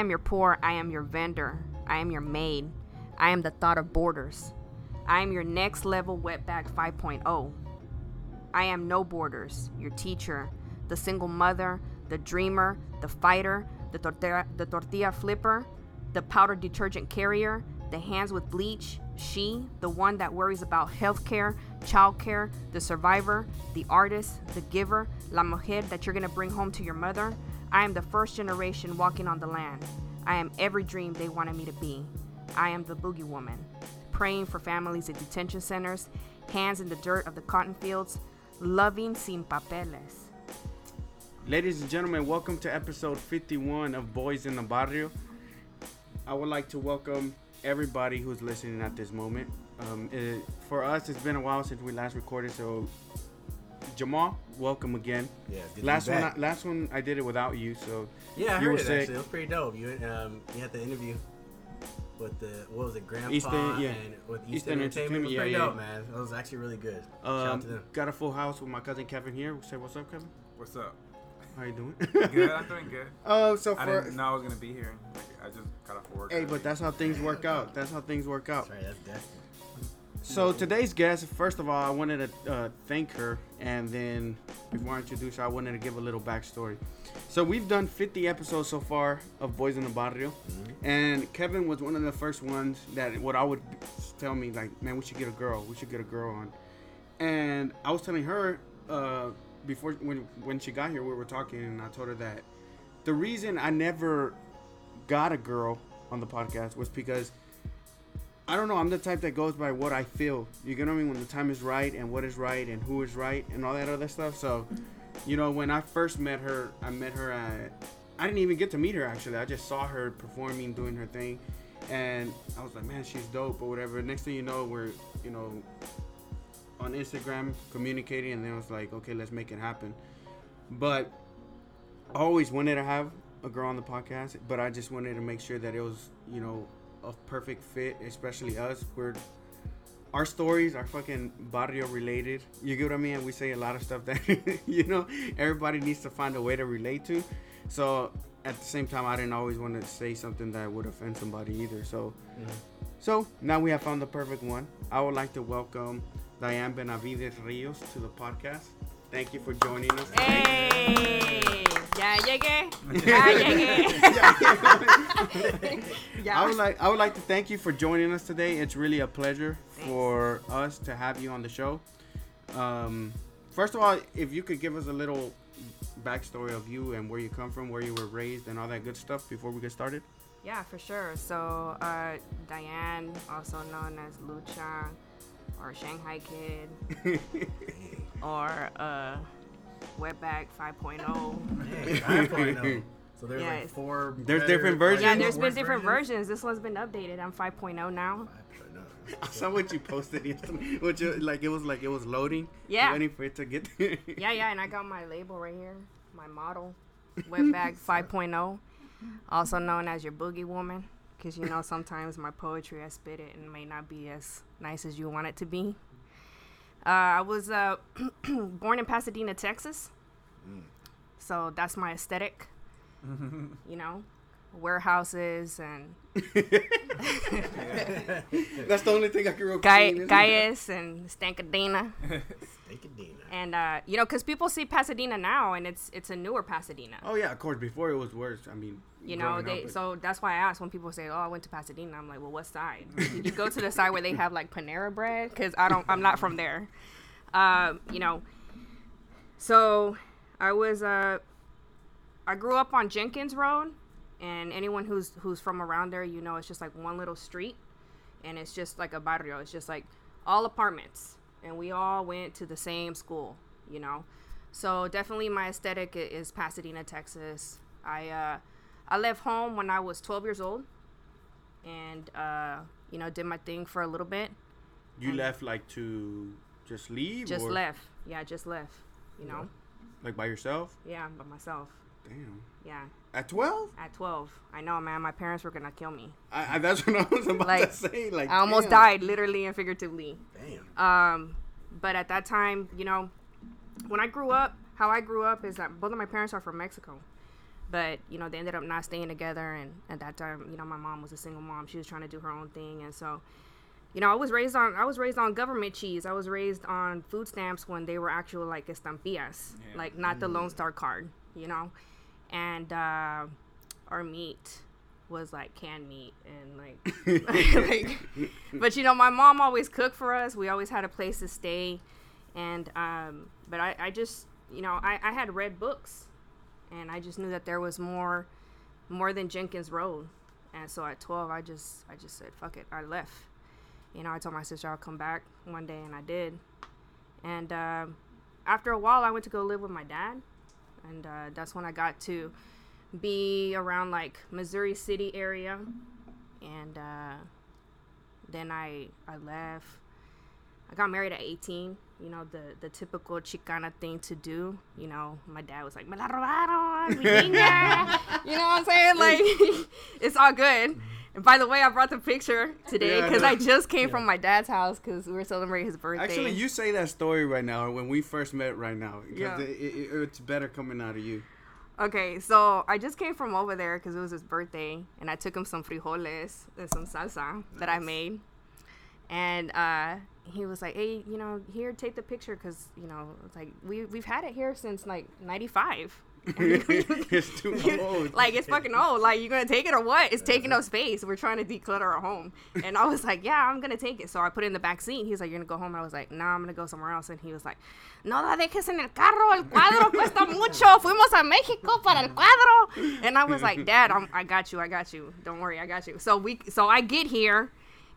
am your poor, I am your vendor, I am your maid, I am the thought of borders. I am your next level wetback 5.0. I am no borders, your teacher, the single mother, the dreamer, the fighter, the the tortilla flipper, the powder detergent carrier, the hands with bleach, she, the one that worries about healthcare, childcare, the survivor, the artist, the giver, la mujer that you're gonna bring home to your mother. I am the first generation walking on the land. I am every dream they wanted me to be. I am the boogie woman, praying for families in detention centers, hands in the dirt of the cotton fields, loving sin papeles. Ladies and gentlemen, welcome to episode 51 of Boyz N The Barrio. I would like to welcome everybody who's listening at this moment. Um, it, for us, it's been a while since we last recorded, so Jamal, welcome again. Yeah, it's good to be Last one. I, last one I did it without you, so Yeah, I you were heard it sick. actually. It was pretty dope. You um you had the interview with the what was it, Grandpa Eastern- yeah. and with Eastern Eastern, Entertainment. It was pretty yeah, dope, man. It was actually really good. Shout out um, to them. got a full house with my cousin Kevin here. Say what's up, Kevin. What's up? How you doing? Good. I'm doing good. Oh, so I for didn't know I was gonna be here. Like, I just got off work. hey, but that's how things work out. That's how things work out. That's right, that's destiny. So today's guest, first of all, I wanted to uh, thank her, and then before I introduce her, I wanted to give a little backstory. So we've done 50 episodes so far of Boyz N The Barrio, and Kevin was one of the first ones that what I would tell me like, man, we should get a girl, we should get a girl on, and I was telling her uh, before when when she got here, we were talking, and I told her that the reason I never got a girl on the podcast was because I don't know. I'm the type that goes by what I feel. You get what I mean? When the time is right and what is right and who is right and all that other stuff. So, you know, when I first met her, I met her at. I didn't even get to meet her actually. I just saw her performing, doing her thing, and I was like, man, she's dope or whatever. Next thing you know, we're you know on Instagram communicating, and then I was like, okay, let's make it happen. But I always wanted to have a girl on the podcast, but I just wanted to make sure that it was, you know, a perfect fit, especially us. We're our stories are fucking barrio related. You get what I mean? And we say a lot of stuff that you know everybody needs to find a way to relate to. So at the same time, I didn't always want to say something that would offend somebody either. So, mm-hmm. so now we have found the perfect one. I would like to welcome Diane Benavides Rios to the podcast. Thank you for joining us. today. Hey, ya llegué, ya llegué. I would like I would like to thank you for joining us today. It's really a pleasure for us to have you on the show. Um, first of all, if you could give us a little backstory of you and where you come from, where you were raised, and all that good stuff before we get started. Yeah, for sure. So, uh, Diane, also known as Lucha or Shanghai Kid or uh, Wetback 5.0. Hey, 5.0. So there's Yeah, like four. There's different versions? Yeah, there's been different versions. This one's been updated. I'm 5.0 now. 5.0. I saw what you posted yesterday. What you like? It was like it was loading. Yeah. Waiting for it to get there. Yeah, yeah, and I got my label right here, my model, Wetback 5.0, also known as your boogie woman, because you know sometimes my poetry I spit it and it may not be as nice as you want it to be. Uh, I was uh, born in Pasadena, Texas, so that's my aesthetic. you know, warehouses and That's the only thing I can recall. Gai- Gaius and Stankadena. Steakadina. And uh, you know, because people see Pasadena now, and it's it's a newer Pasadena. Oh yeah, of course. Before it was worse. I mean, You know, they up, so that's why I ask when people say, "Oh, I went to Pasadena." I'm like, "Well, what side? Did you go to the side where they have like Panera bread? Because I don't, I'm not from there." Um, you know, so I was uh, I grew up on Jenkins Road, and anyone who's who's from around there, you know, it's just like one little street, and it's just like a barrio. It's just like all apartments, and we all went to the same school. You know, so definitely my aesthetic is Pasadena, Texas. I uh, I left home when I was 12 years old, and uh, you know, did my thing for a little bit. you left like to just leave. Just or, left, yeah, just left. You know, Like by yourself. yeah, by myself. Damn. Yeah, At twelve. at 12. I know, man. My parents were gonna kill me. I, I, that's what I was about Like, to say. Like I almost damn. died, literally and figuratively. Damn. Um, but at that time, you know, when I grew up, how I grew up is that both of my parents are from Mexico. but you know they ended up not staying together and at that time you know my mom was a single mom she was trying to do her own thing and so you know i was raised on i was raised on government cheese i was raised on food stamps when they were actual like estampillas Yeah. like not the lone star card you know and uh our meat was like canned meat and like like but you know my mom always cooked for us. We always had a place to stay. And um but i i just you know i i had read books and i just knew that there was more more than jenkins road. And so at 12 i just i just said fuck it i left. You know i told my sister i'll come back one day and i did. And um after a while i went to go live with my dad and uh, that's when i got to be around like missouri city area and uh, then I I left. I got married at 18. You know the the typical Chicana thing to do. You know my dad was like me la robaron. You know what I'm saying? Like it's all good. And by the way, I brought the picture today Yeah, I because know. I just came from my dad's house because we were celebrating his birthday. Actually, you say that story right now when we first met right now. Yeah. it, it, it's better coming out of you. Okay, so I just came from over there because it was his birthday, and I took him some frijoles and some salsa that I made. And uh, he was like, "Hey, you know, here, take the picture, cause you know, it's like we we've had it here since like '95. It's too old. like it's fucking old. Like you're gonna take it or what? It's taking up space. We're trying to declutter our home. And I was like, yeah, I'm gonna take it. So I put it in the back seat. He's like, you're gonna go home. I was like, nah, I'm gonna go somewhere else. And he was like, no la dejes en el carro. El cuadro cuesta mucho. Fuimos a Mexico para el cuadro. And I was like, Dad, I'm, I got you. I got you. Don't worry, I got you. So we, so I get here,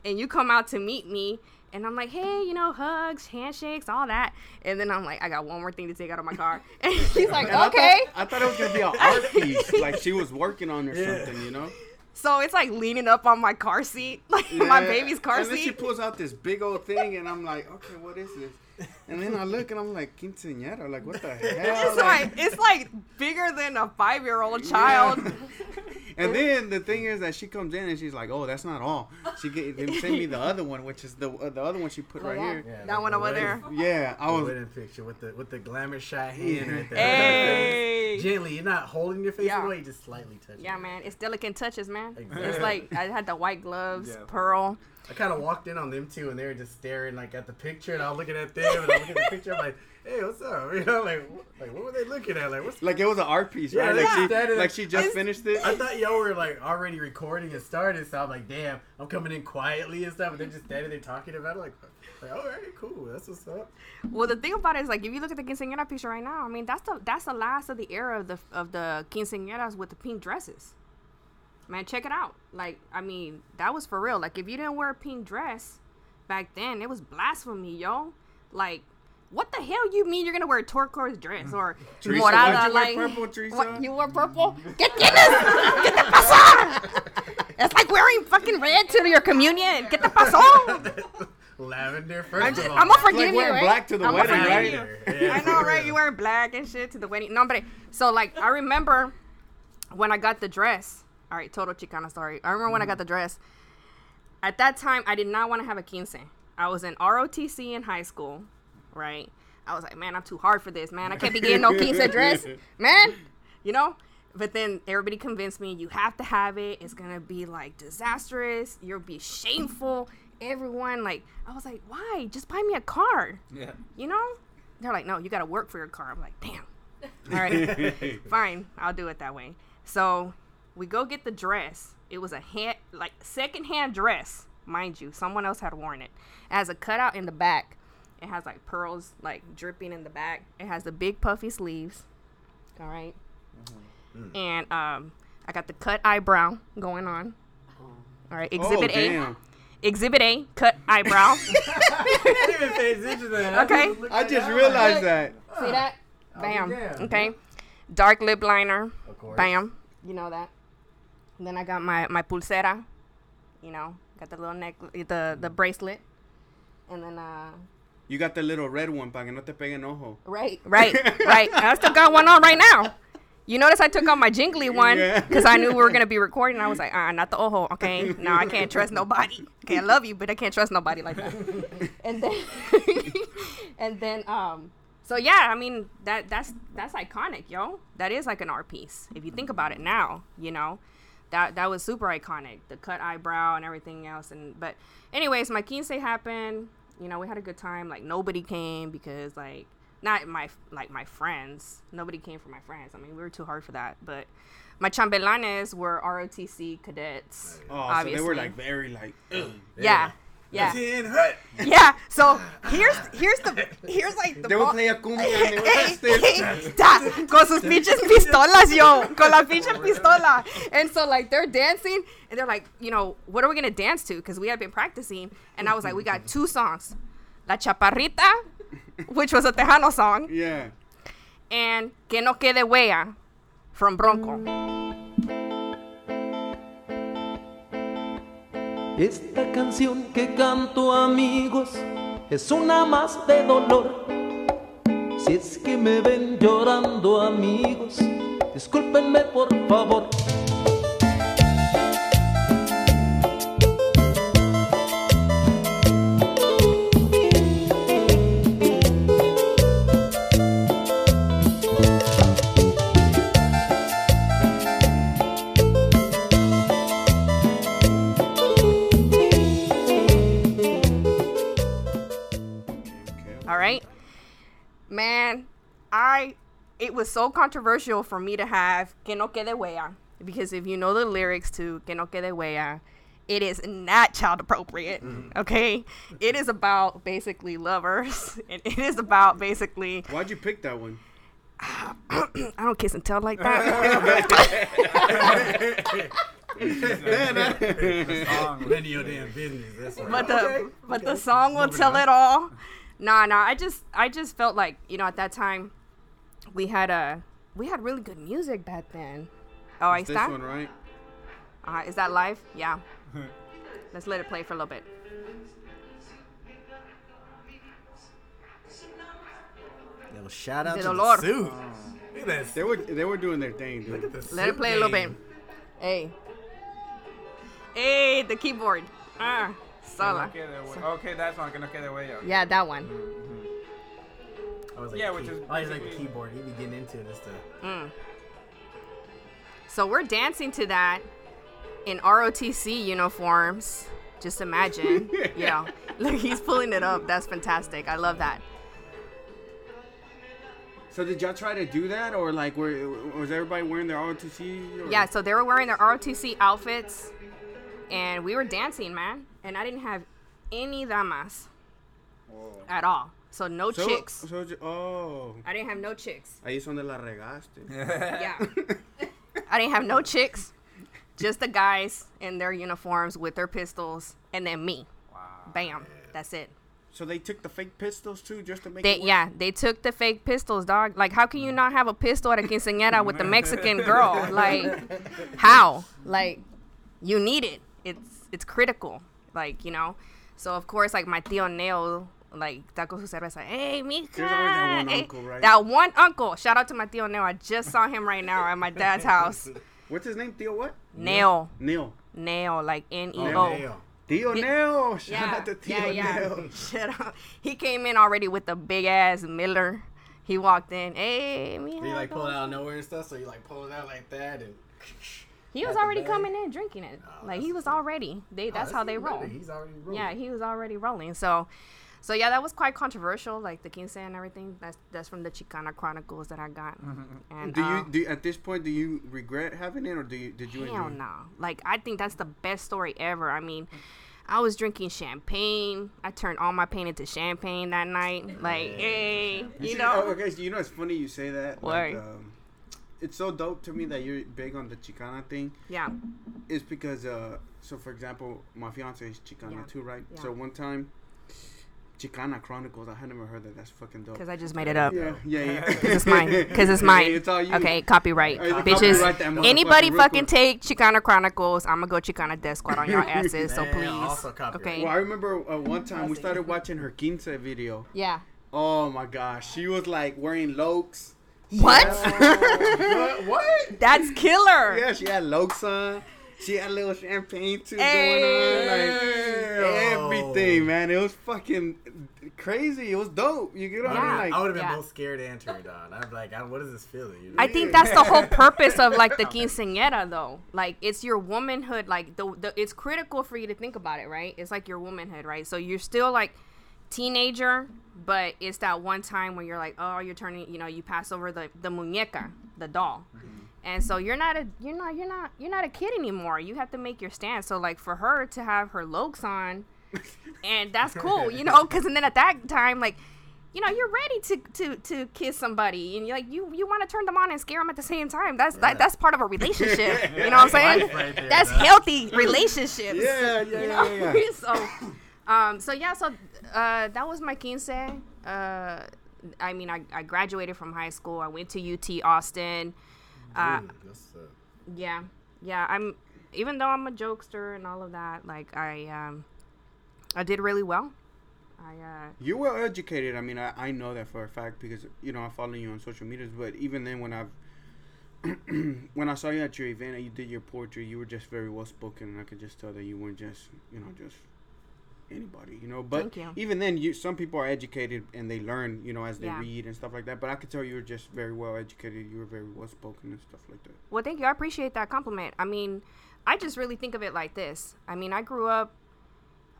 and you come out to meet me. And I'm like, hey, you know, hugs, handshakes, all that. And then I'm like, I got one more thing to take out of my car. And he's like, And I okay. thought, I thought it was gonna be an art piece, like she was working on or Yeah. something, you know? So it's like leaning up on my car seat, like my baby's car seat. And then she pulls out this big old thing, and I'm like, okay, what is this? And then I look, and I'm like, quinceañera, like what the hell? It's like it's like bigger than a five year old child. And then the thing is that she comes in and she's like, "Oh, that's not all." She get, they send me the other one, which is the uh, the other one she put right here. Yeah, That the- one over wedding- there. Yeah, I The was. wedding picture with the with the glamour shot hand right there. Hey. Gently, you're not holding your face Yeah. away, you just slightly touching. Yeah, it. man, it's delicate touches, man. Exactly. It's like I had the white gloves, Yeah. pearl. I kind of walked in on them too, and they were just staring like at the picture, and I was looking at them, and I look at the picture, I'm like, "Hey, what's up?" You know, like, like what were they looking at? Like, what's? Like it was an art piece, right? they Like she, started- like she just It's- finished it. I thought y'all were like already recording and started, so I'm like, "Damn, I'm coming in quietly and stuff," and they're just standing there talking about it, like, like, all right, cool, that's what's up. Well, the thing about it is, like, if you look at the quinceañera picture right now, I mean, that's the that's the last of the era of the of the quinceañeras with the pink dresses. Man, check it out. Like, I mean, that was for real. Like, if you didn't wear a pink dress back then, it was blasphemy, yo. Like, what the hell you mean you're gonna wear a turquoise dress or Teresa, morada? you like, purple, Teresa? What, you wore purple? Get this! Get the pasar! It's like wearing fucking red to your communion. Get the pasar! Lavender, first I'm, of just, all. I'm gonna It's like forgive you, wearing right? black to the I'm wedding, right? Yeah, I know, right? You wearing black and shit to the wedding. No, but so like I remember when I got the dress. All right, total Chicana story. I remember when I got the dress. At that time, I did not want to have a quince. I was in ROTC in high school, right? I was like, man, I'm too hard for this, man. I can't be getting no quince dress, man. You know. But then everybody convinced me you have to have it. It's gonna be like disastrous. You'll be shameful. Everyone like, I was like, why? Just buy me a card Yeah. you know? They're like, no, you got to work for your car. I'm like, damn. All right, fine, I'll do it that way. So we go get the dress. It was a hand, like secondhand dress, mind you. Someone else had worn it. It has a cutout in the back. It has like pearls like dripping in the back. It has the big puffy sleeves. All right. And um, I got the cut eyebrow going on. All right, exhibit oh, A. damn. Exhibit A, cut eyebrow. I didn't even pay attention to that. Okay. I just realized that. See that? Oh, Bam. yeah. Okay. Dark lip liner. Of course. Bam. You know that. And then I got my my pulsera. You know, got the little neck, the the bracelet, and then uh. You got the little red one, para que no te peguen ojo. Right, right, right. I still got one on right now. You notice I took off my jingly one Yeah. because I knew we were gonna be recording. I was like, ah, not the ojo, okay? No, I can't trust nobody. Okay, I love you, but I can't trust nobody like that. and then, and then, um, So yeah, I mean that that's that's iconic, yo. That is like an art piece if you think about it now. You know, that that was super iconic. The cut eyebrow and everything else. And but anyways, my quince happened. You know, we had a good time. Like nobody came because like not my like my friends. Nobody came for my friends. I mean, we were too hard for that. But my chambelanes were ROTC cadets. Oh, obviously. so they were like very like. ugh. Um, yeah. Yeah. Yeah. So here's here's the here's like the They would mo- play a cumbia and they would Ey, dance ey, ta, con sus pinches pistolas, yo, con la pinche pistola. And so like they're dancing, and they're like, you know, what are we gonna dance to? Because we had been practicing, and I was like, we got two songs, La Chaparrita, which was a Tejano song, Yeah. and Que no quede huella from Bronco. Esta canción que canto amigos es una más de dolor. Si es que me ven llorando amigos, discúlpenme por favor. It was so controversial for me to have Que no quede huella because if you know the lyrics to Que no quede huella, it is not child appropriate. Mm-hmm. Okay, it is about basically lovers, and it is about basically Why'd you pick that one? I don't kiss and tell like that. Song. None damn business. Right. but the but the song will tell it all. Nah, nah. I just I just felt like you know at that time we had a we had really good music back then. Oh, I It's this one, right? Uh, is that live? Yeah. Let's let it play for a little bit. Yo, shout out De to dolor. the suit. Look at that. They were they were doing their thing, Look at the Let it suit play a little bit. Hey. Hey, the keyboard. Ah, Que no sola. quede hue- Okay, that song, que no quede huella. Yeah, that one. I was like, Yeah, key- which is oh, I was like the keyboard. He'd be getting into this stuff. Mm. So we're dancing to that in ROTC uniforms. Just imagine, you know. Look, he's pulling it up. That's fantastic. I love that. So did y'all try to do that, or like, were was everybody wearing their ROTC? Or? Yeah, so they were wearing their ROTC outfits, and we were dancing, man. And I didn't have any damas at all. So no So, chicks. So, oh, I didn't have no chicks. ahí es donde la regaste. Yeah. I didn't have no chicks. Just the guys in their uniforms with their pistols, and then me. Wow. Bam. That's it. So they took the fake pistols too, just to make. They it work? yeah, they took the fake pistols, dog. Like, how can you not have a pistol at a quinceañera with the Mexican girl? Like, how? Like, you need it. It's it's critical. Like, you know. So of course, like my tío Neo, like taco su cerveza. Hey, mija. There's always that one hey." uncle, right? That one uncle. Shout out to my tío Neo. I just saw him right now at my dad's house. What's his name? Theo what? Neo, Neil. Neo, like N E Oh. O. Damn. Theo Neo. Shout Yeah, out to Theo yeah, yeah. Neo. Shut up. He came in already with a big ass Miller. He walked in. Hey, me. You like pull it out of nowhere and stuff? So you like pull it out like that and. He was already coming in drinking it. Oh, like he was already. They. Oh, That's how they roll. He's already rolling. Yeah, he was already rolling. So, so yeah, that was quite controversial. Like the quince and everything. That's that's from the Chicana Chronicles that I got. And Do you uh, do at this point? Do you regret having it, or do you did you Hell no. Like I think that's the best story ever. I mean, I was drinking champagne. I turned all my pain into champagne that night. Like, hey, you see- know. oh, okay, so you know it's funny you say that. Like, um, it's so dope to me that you're big on the Chicana thing. Yeah. It's because, uh, so for example, my fiance is Chicana Yeah. too, right? Yeah. So one time, Chicana Chronicles. I had never heard that. That's fucking dope. Because I just made it up. Yeah, yeah, yeah. Because it's mine. Because it's mine. it's all you. Okay, copyright. Hey, Bitches, copyright that anybody fucking take Chicana Chronicles, I'm going to go Chicana Death Squad on your asses. so please. also. Okay. Well, I remember uh, one time we started watching her quince video. Yeah. Oh my gosh, she was like wearing Locs. What? what? What? That's killer. Yeah, she had Locs on. She had a little champagne too Hey. going on, like Damn. everything, man. It was fucking crazy. It was dope. You get what I mean? Like, I would have been Yeah. most scared to enter it on. I'm like, what is this feeling? You know? I think that's the whole purpose of like the quinceañera though. Like it's your womanhood. Like the, the it's critical for you to think about it, right? It's like your womanhood, right? So you're still like teenager, but it's that one time where you're like, oh, you're turning, you know, you pass over the the muñeca, the doll. Mm-hmm. And so you're not a you're not you're not you're not a kid anymore. You have to make your stand. So like for her to have her looks on, and that's cool, you know, because and then at that time like you know you're ready to to to kiss somebody. And you're like you you want to turn them on and scare them at the same time. That's that, that's part of a relationship. You know what i'm saying? Right there, that's healthy relationships. Yeah, yeah, you yeah, know? yeah, yeah. so um so yeah so uh that was my quince. Uh i mean i, I graduated from high school. I went to ut austin uh yeah yeah i'm even though i'm a jokester and all of that like i um i did really well i uh You're well educated. I mean, I, I know that for a fact because you know I follow you on social medias. But even then, when I've when I saw you at your event and you did your poetry, you were just very well spoken, and I could just tell that you weren't just you know just anybody, you know. But Thank you. even then, you some people are educated and they learn, you know, as they Yeah. read and stuff like that. But I could tell you were just very well educated. You were very well spoken and stuff like that. Well, thank you. I appreciate that compliment. I mean, I just really think of it like this. I mean, I grew up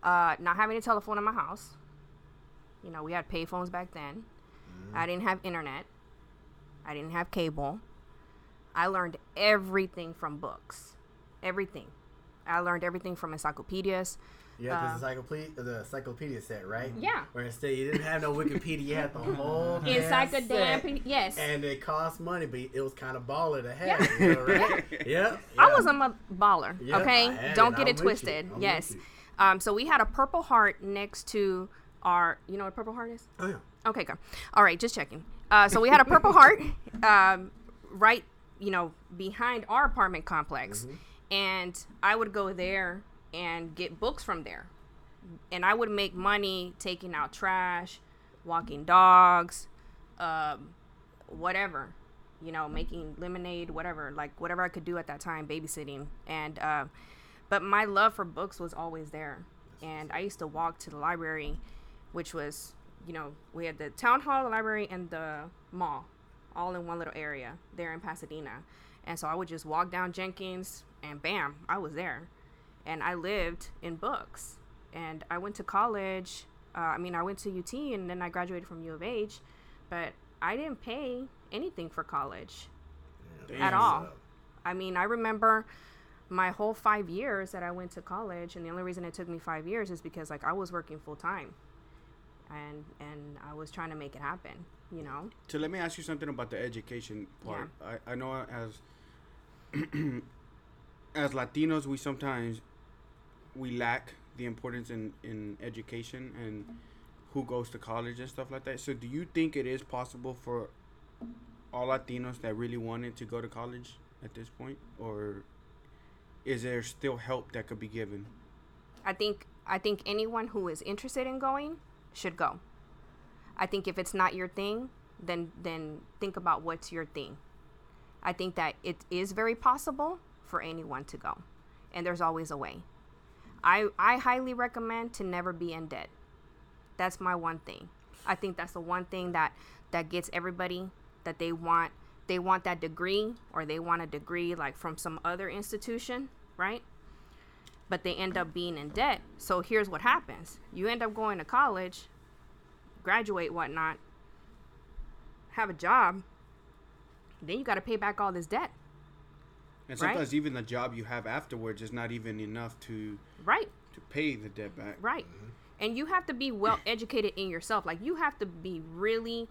uh, not having a telephone in my house. You know, we had payphones back then. I didn't have internet. I didn't have cable. I learned everything from books. Everything. I learned everything from encyclopedias. You had Uh, the encyclopedia, the encyclopedia set, right? Yeah. Where instead you didn't have no Wikipedia, you had the whole damn Encyclopedia. Yes. And it cost money, but it was kind of baller to have. Yeah. You know, right? yeah. I yeah. was a baller. Yeah, okay, don't it. get I'm it twisted. Yes. Um, so we had a Purple Heart next to our. You know what a Purple Heart is? Oh, yeah. Okay, good. All right, just checking. Uh, so we had a Purple Heart um, right, you know, behind our apartment complex, and I would go there and get books from there, and I would make money taking out trash, walking dogs, um, whatever, you know, making lemonade, whatever, like whatever I could do at that time, babysitting, and uh, but my love for books was always there, and I used to walk to the library, which was, you know, we had the town hall, the library, and the mall, all in one little area there in Pasadena, and so I would just walk down Jenkins, and bam, I was there, and I lived in books, and I went to college. Uh, I mean, I went to UT, and then I graduated from U of H, but I didn't pay anything for college at Damn. all. I mean, I remember my whole five years that I went to college, and the only reason it took me five years is because like I was working full time, and and I was trying to make it happen. You know, So let me ask you something about the education part. I, I know as as Latinos, we sometimes we lack the importance in in education and who goes to college and stuff like that. So do you think it is possible for all Latinos that really wanted to go to college at this point, or is there still help that could be given? I think I think anyone who is interested in going should go. I think if it's not your thing, then then think about what's your thing. I think that it is very possible for anyone to go, and there's always a way. I I highly recommend to never be in debt. That's my one thing. I think that's the one thing that that gets everybody that they want they want that degree or they want a degree like from some other institution, right? But they end up being in debt. So here's what happens: you end up going to college, graduate, whatnot, have a job, then you got to pay back all this debt, And Right. sometimes even the job you have afterwards is not even enough to right? to pay the debt back. Right. And you have to be well educated in yourself. Like you have to be really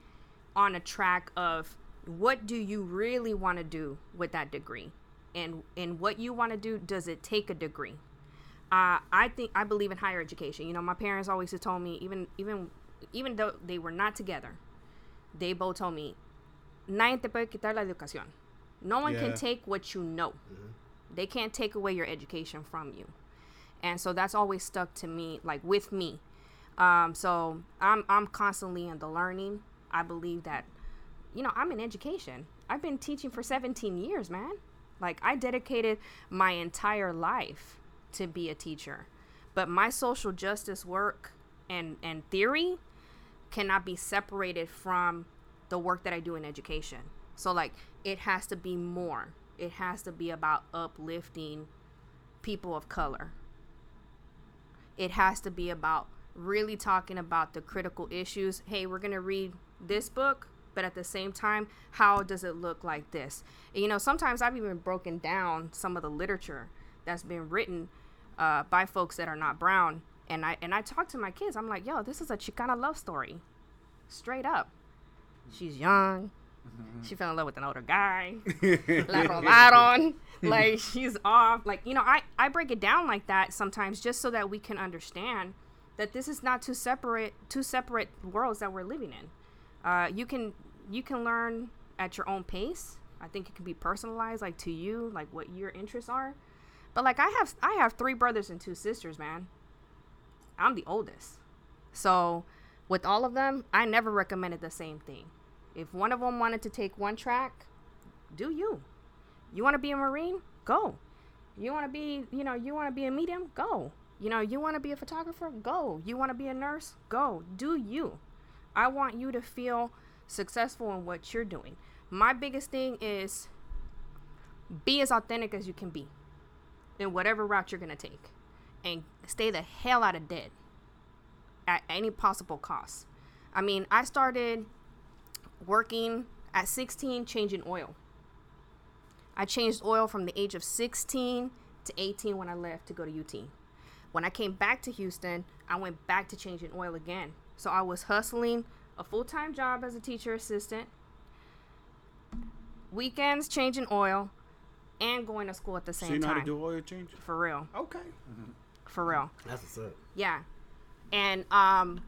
on a track of what do you really want to do with that degree? And and what you want to do, does it take a degree? Uh, I think I believe in higher education. You know, my parents always have told me, even even even though they were not together, they both told me, nadie te puede quitar la educación. No one Yeah. can take what you know. They can't take away your education from you. And so that's always stuck to me like with me. Um, so I'm, I'm constantly in the learning. I believe that you know i'm in education. I've been teaching for 17 years man. Like i dedicated my entire life to be a teacher. But my social justice work and and theory cannot be separated from the work that I do in education. So like it has to be more. It has to be about uplifting people of color. It has to be about really talking about the critical issues. Hey, we're going to read this book, but at the same time, how does it look like this? And, you know, sometimes I've even broken down some of the literature that's been written uh, by folks that are not brown. And I and I talk to my kids. I'm like, yo, this is a Chicana love story, straight up. She's young. She fell in love with an older guy. La robaron. like she's off. Like you know, I I break it down like that sometimes just so that we can understand that this is not two separate two separate worlds that we're living in. Uh, you can you can learn at your own pace. I think it can be personalized, like to you, like what your interests are. But like I have I have three brothers and two sisters, man. I'm the oldest. So with all of them, I never recommended the same thing. If one of them wanted to take one track, do you. You want to be a marine? Go. You want to be, you know, you want to be a medium? Go. You know, you want to be a photographer? Go. You want to be a nurse? Go. Do you. I want you to feel successful in what you're doing. My biggest thing is be as authentic as you can be in whatever route you're going to take and stay the hell out of debt at any possible cost. I mean, I started working at 16 changing oil. I changed oil from the age of 16 to 18 when I left to go to UT. When I came back to Houston, I went back to changing oil again. So I was hustling a full time job as a teacher assistant, weekends changing oil, and going to school at the So same you know how to do oil change? For real. Okay. For real. That's what's up. Yeah. And um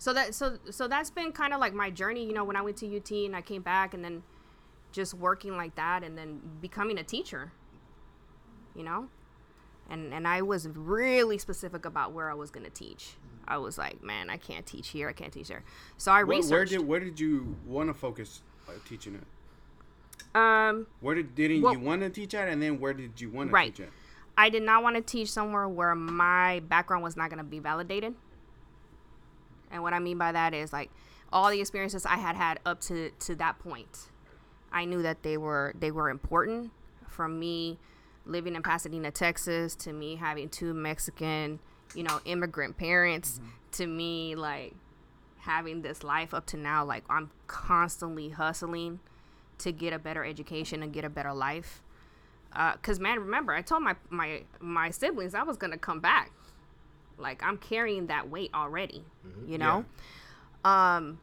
so that so so that's been kind of like my journey, you know, when I went to UT and I came back and then just working like that and then becoming a teacher. You know? And and I was really specific about where I was going to teach. I was like, man, I can't teach here, I can't teach there. So I Where, researched. where did where did you want to focus uh, teaching it? um Where did didn't Well- you want to teach at, and then where did you want to Right. teach at? I did not want to teach somewhere where my background was not going to be validated. And what I mean by that is like all the experiences I had had up to to that point. I knew that they were they were important. From me living in Pasadena, Texas to me having two Mexican, you know, immigrant parents mm-hmm. to me like having this life up to now like I'm constantly hustling to get a better education and get a better life. Uh, because man remember i told my my my siblings i was gonna come back like i'm carrying that weight already you know? Um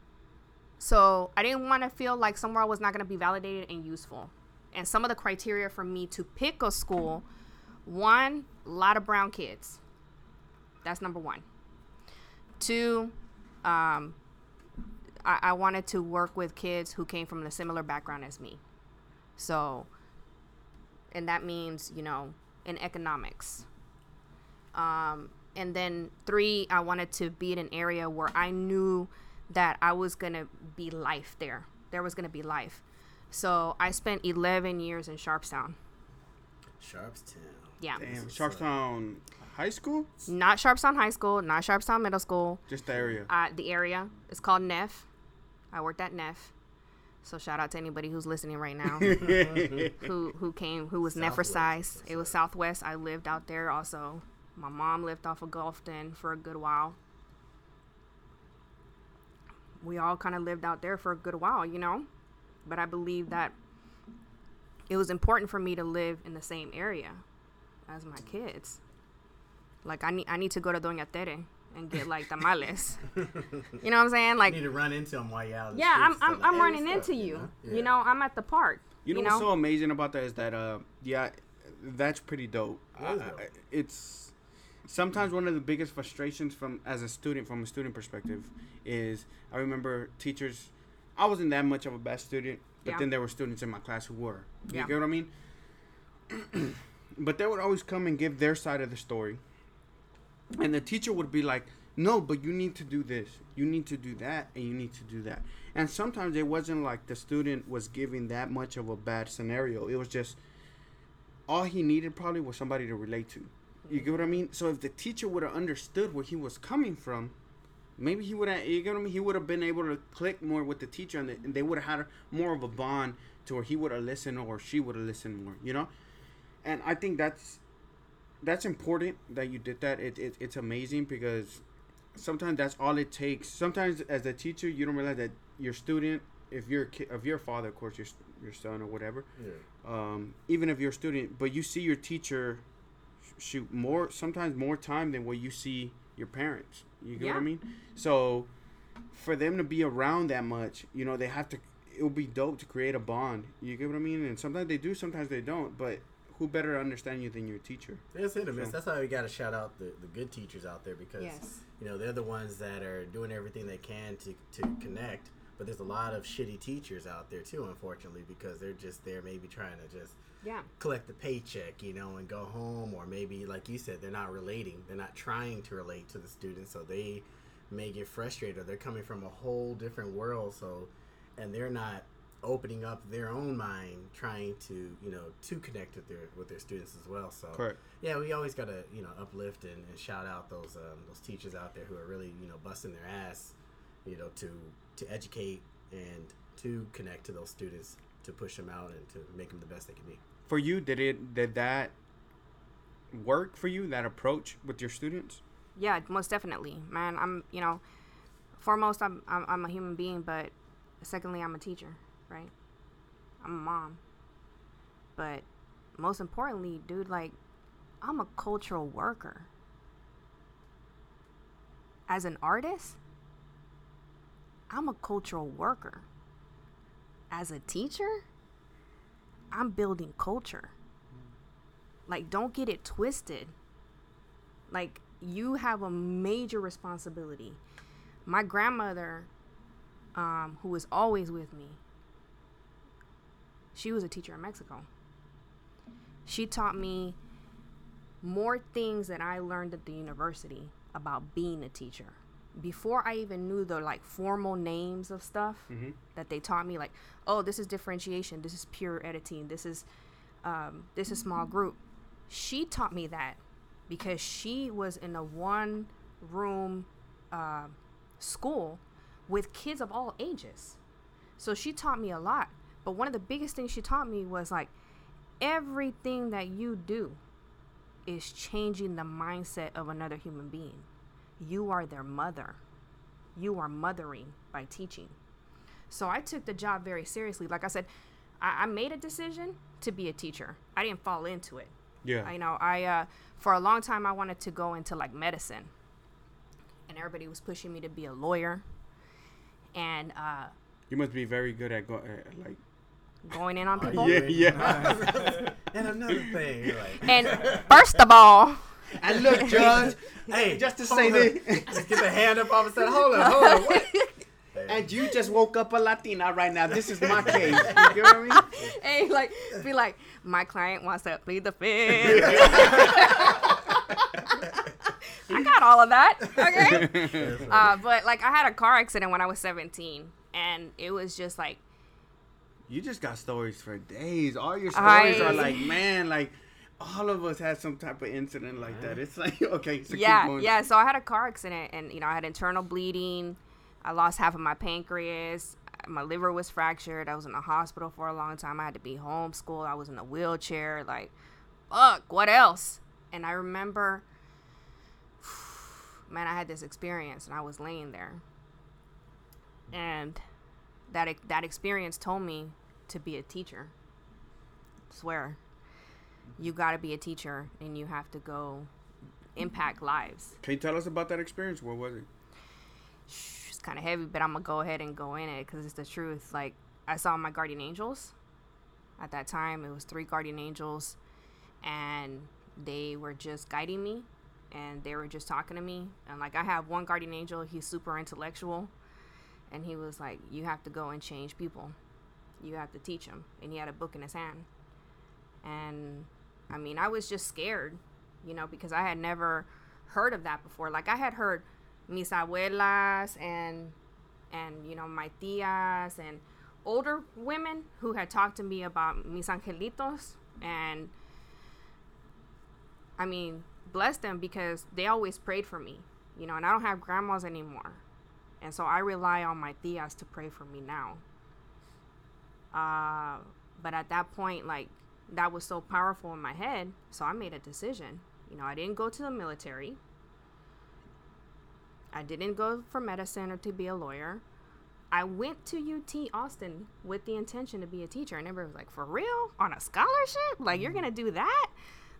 so i didn't want to feel like somewhere i was not gonna be validated and useful. And some of the criteria for me to pick a school one a lot of brown kids. That's number one. Two um I, I wanted to work with kids who came from a similar background as me. So and that means you know in economics. Um, and then three i wanted to be in an area where i knew that i was gonna be life there. There was gonna be life. So i spent 11 years in sharpstown. Sharpstown. yeah. Damn, what's Sharpstown High School, not sharpstown high school not sharpstown middle school. Just the area. uh, the area. It's called neff. I worked at neff. So shout out to anybody who's listening right now. Who who came who was never Southwest, size. It was Southwest. I lived out there also. My mom lived off of Gulfton for a good while. We all kind of lived out there for a good while, you know. But I believe that it was important for me to live in the same area as my kids. Like I need I need to go to Doña Tere and get like tamales. you know what I'm saying? Like You need to run into them while you're out. the yeah, I'm I'm, I'm like, running what's into up?" you. know? You know, I'm at the park. You know, you know? what's so amazing about that is that uh yeah, that's pretty dope. That is I- I- it's sometimes one of the biggest frustrations from as a student from a student perspective is I remember teachers I wasn't that much of a bad student, but Yeah. then there were students in my class who were. You Yeah. get what I mean? but they would always come and give their side of the story. And the teacher would be like, "No, but you need to do this. You need to do that, and you need to do that." And sometimes it wasn't like the student was giving that much of a bad scenario. It was just all he needed probably was somebody to relate to. You get what I mean? So if the teacher would have understood where he was coming from, maybe he would have you get what I mean? he would have been able to click more with the teacher and, the, and they would have had more of a bond to where he would have listened or she would have listened more you know and i think that's that's important that you did that it, it it's amazing because sometimes that's all it takes sometimes as a teacher you don't realize that your student if you're a kid, if you're a father of course your your son or whatever Yeah. um, even if you're a student, but you see your teacher shoot more, sometimes more time than what you see your parents. You get what I mean? So for them to be around that much, you know, they have to. It would be dope to create a bond. You get what I mean? And sometimes they do, sometimes they don't. But who better to understand you than your teacher? It's hit or miss. So- That's why we got to shout out the, the good teachers out there because Yes. you know they're the ones that are doing everything they can to to connect. But there's a lot of shitty teachers out there too, unfortunately, because they're just there maybe trying to just Yeah. collect the paycheck, you know, and go home, or maybe like you said, they're not relating. They're not trying to relate to the students, so they may get frustrated. They're coming from a whole different world, so and they're not opening up their own mind, trying to you know to connect with their with their students as well. So Correct. yeah, we always gotta you know uplift and, and shout out those um, those teachers out there who are really you know busting their ass, you know to to educate and to connect to those students to push them out and to make them the best they can be. For you, did it did that work for you? That approach with your students? Yeah, most definitely, man. I'm, you know, foremost, I'm, I'm, I'm a human being, but secondly, I'm a teacher, right? I'm a mom. But most importantly, dude, like, I'm a cultural worker. As an artist, I'm a cultural worker. As a teacher, I'm building culture. Like, don't get it twisted. Like you have a major responsibility. My grandmother um, who was always with me she was a teacher in mexico. She taught me more things that i learned at the university about being a teacher before i even knew the like formal names of stuff Mhm. that they taught me like oh this is differentiation this is peer editing this is um, this is small group she taught me that because she was in a one room uh, school with kids of all ages. So she taught me a lot. But one of the biggest things she taught me was like everything that you do is changing the mindset of another human being. You are their mother. You are mothering by teaching. So I took the job very seriously. Like I said, I, I made a decision to be a teacher. I didn't fall into it. Yeah. You know, I uh, for a long time I wanted to go into like medicine, and everybody was pushing me to be a lawyer, and uh, You must be very good at go, uh, like. going in on Are people. Yeah, yeah. and another thing, like, And first of all, And look, Judge. hey, just to say this. just get the hand up off and say, hold on, hold on, what? And you just woke up a Latina right now. This is my case. You get what I mean? hey, like be like, my client wants to plead the fifth. I got all of that. Okay. Uh, but like I had a car accident when I was 17, and it was just like You just got stories for days. All your I- stories are like, man, like all of us had some type of incident like that. It's like, okay, so keep yeah, going. yeah. So I had a car accident, and you know I had internal bleeding. I lost half of my pancreas. My liver was fractured. I was in the hospital for a long time. I had to be homeschooled. I was in a wheelchair. Like, fuck, what else? And I remember, man, I had this experience, and I was laying there, and that that experience told me to be a teacher. swear, you got to be a teacher, and you have to go impact lives. Can you tell us about that experience? What was it? It's kind of heavy, but I'm gonna go ahead and go in it because it's the truth. Like I saw my guardian angels. At that time, it was three guardian angels, and they were just guiding me, and they were just talking to me. And like I have one guardian angel, he's super intellectual, and he was like, "You have to go and change people. You have to teach them." And he had a book in his hand, and I mean, I was just scared, you know, because I had never heard of that before. Like I had heard mis abuelas and and you know my tias and older women who had talked to me about mis angelitos and I mean bless them because they always prayed for me you know and I don't have grandmas anymore And so I rely on my tias to pray for me now. Uh, but at that point, like, that was so powerful in my head. So I made a decision. You know, I didn't go to the military. I didn't go for medicine or to be a lawyer. I went to UT Austin with the intention to be a teacher, and everybody was like, "For real? On a scholarship? Like you're gonna do that?"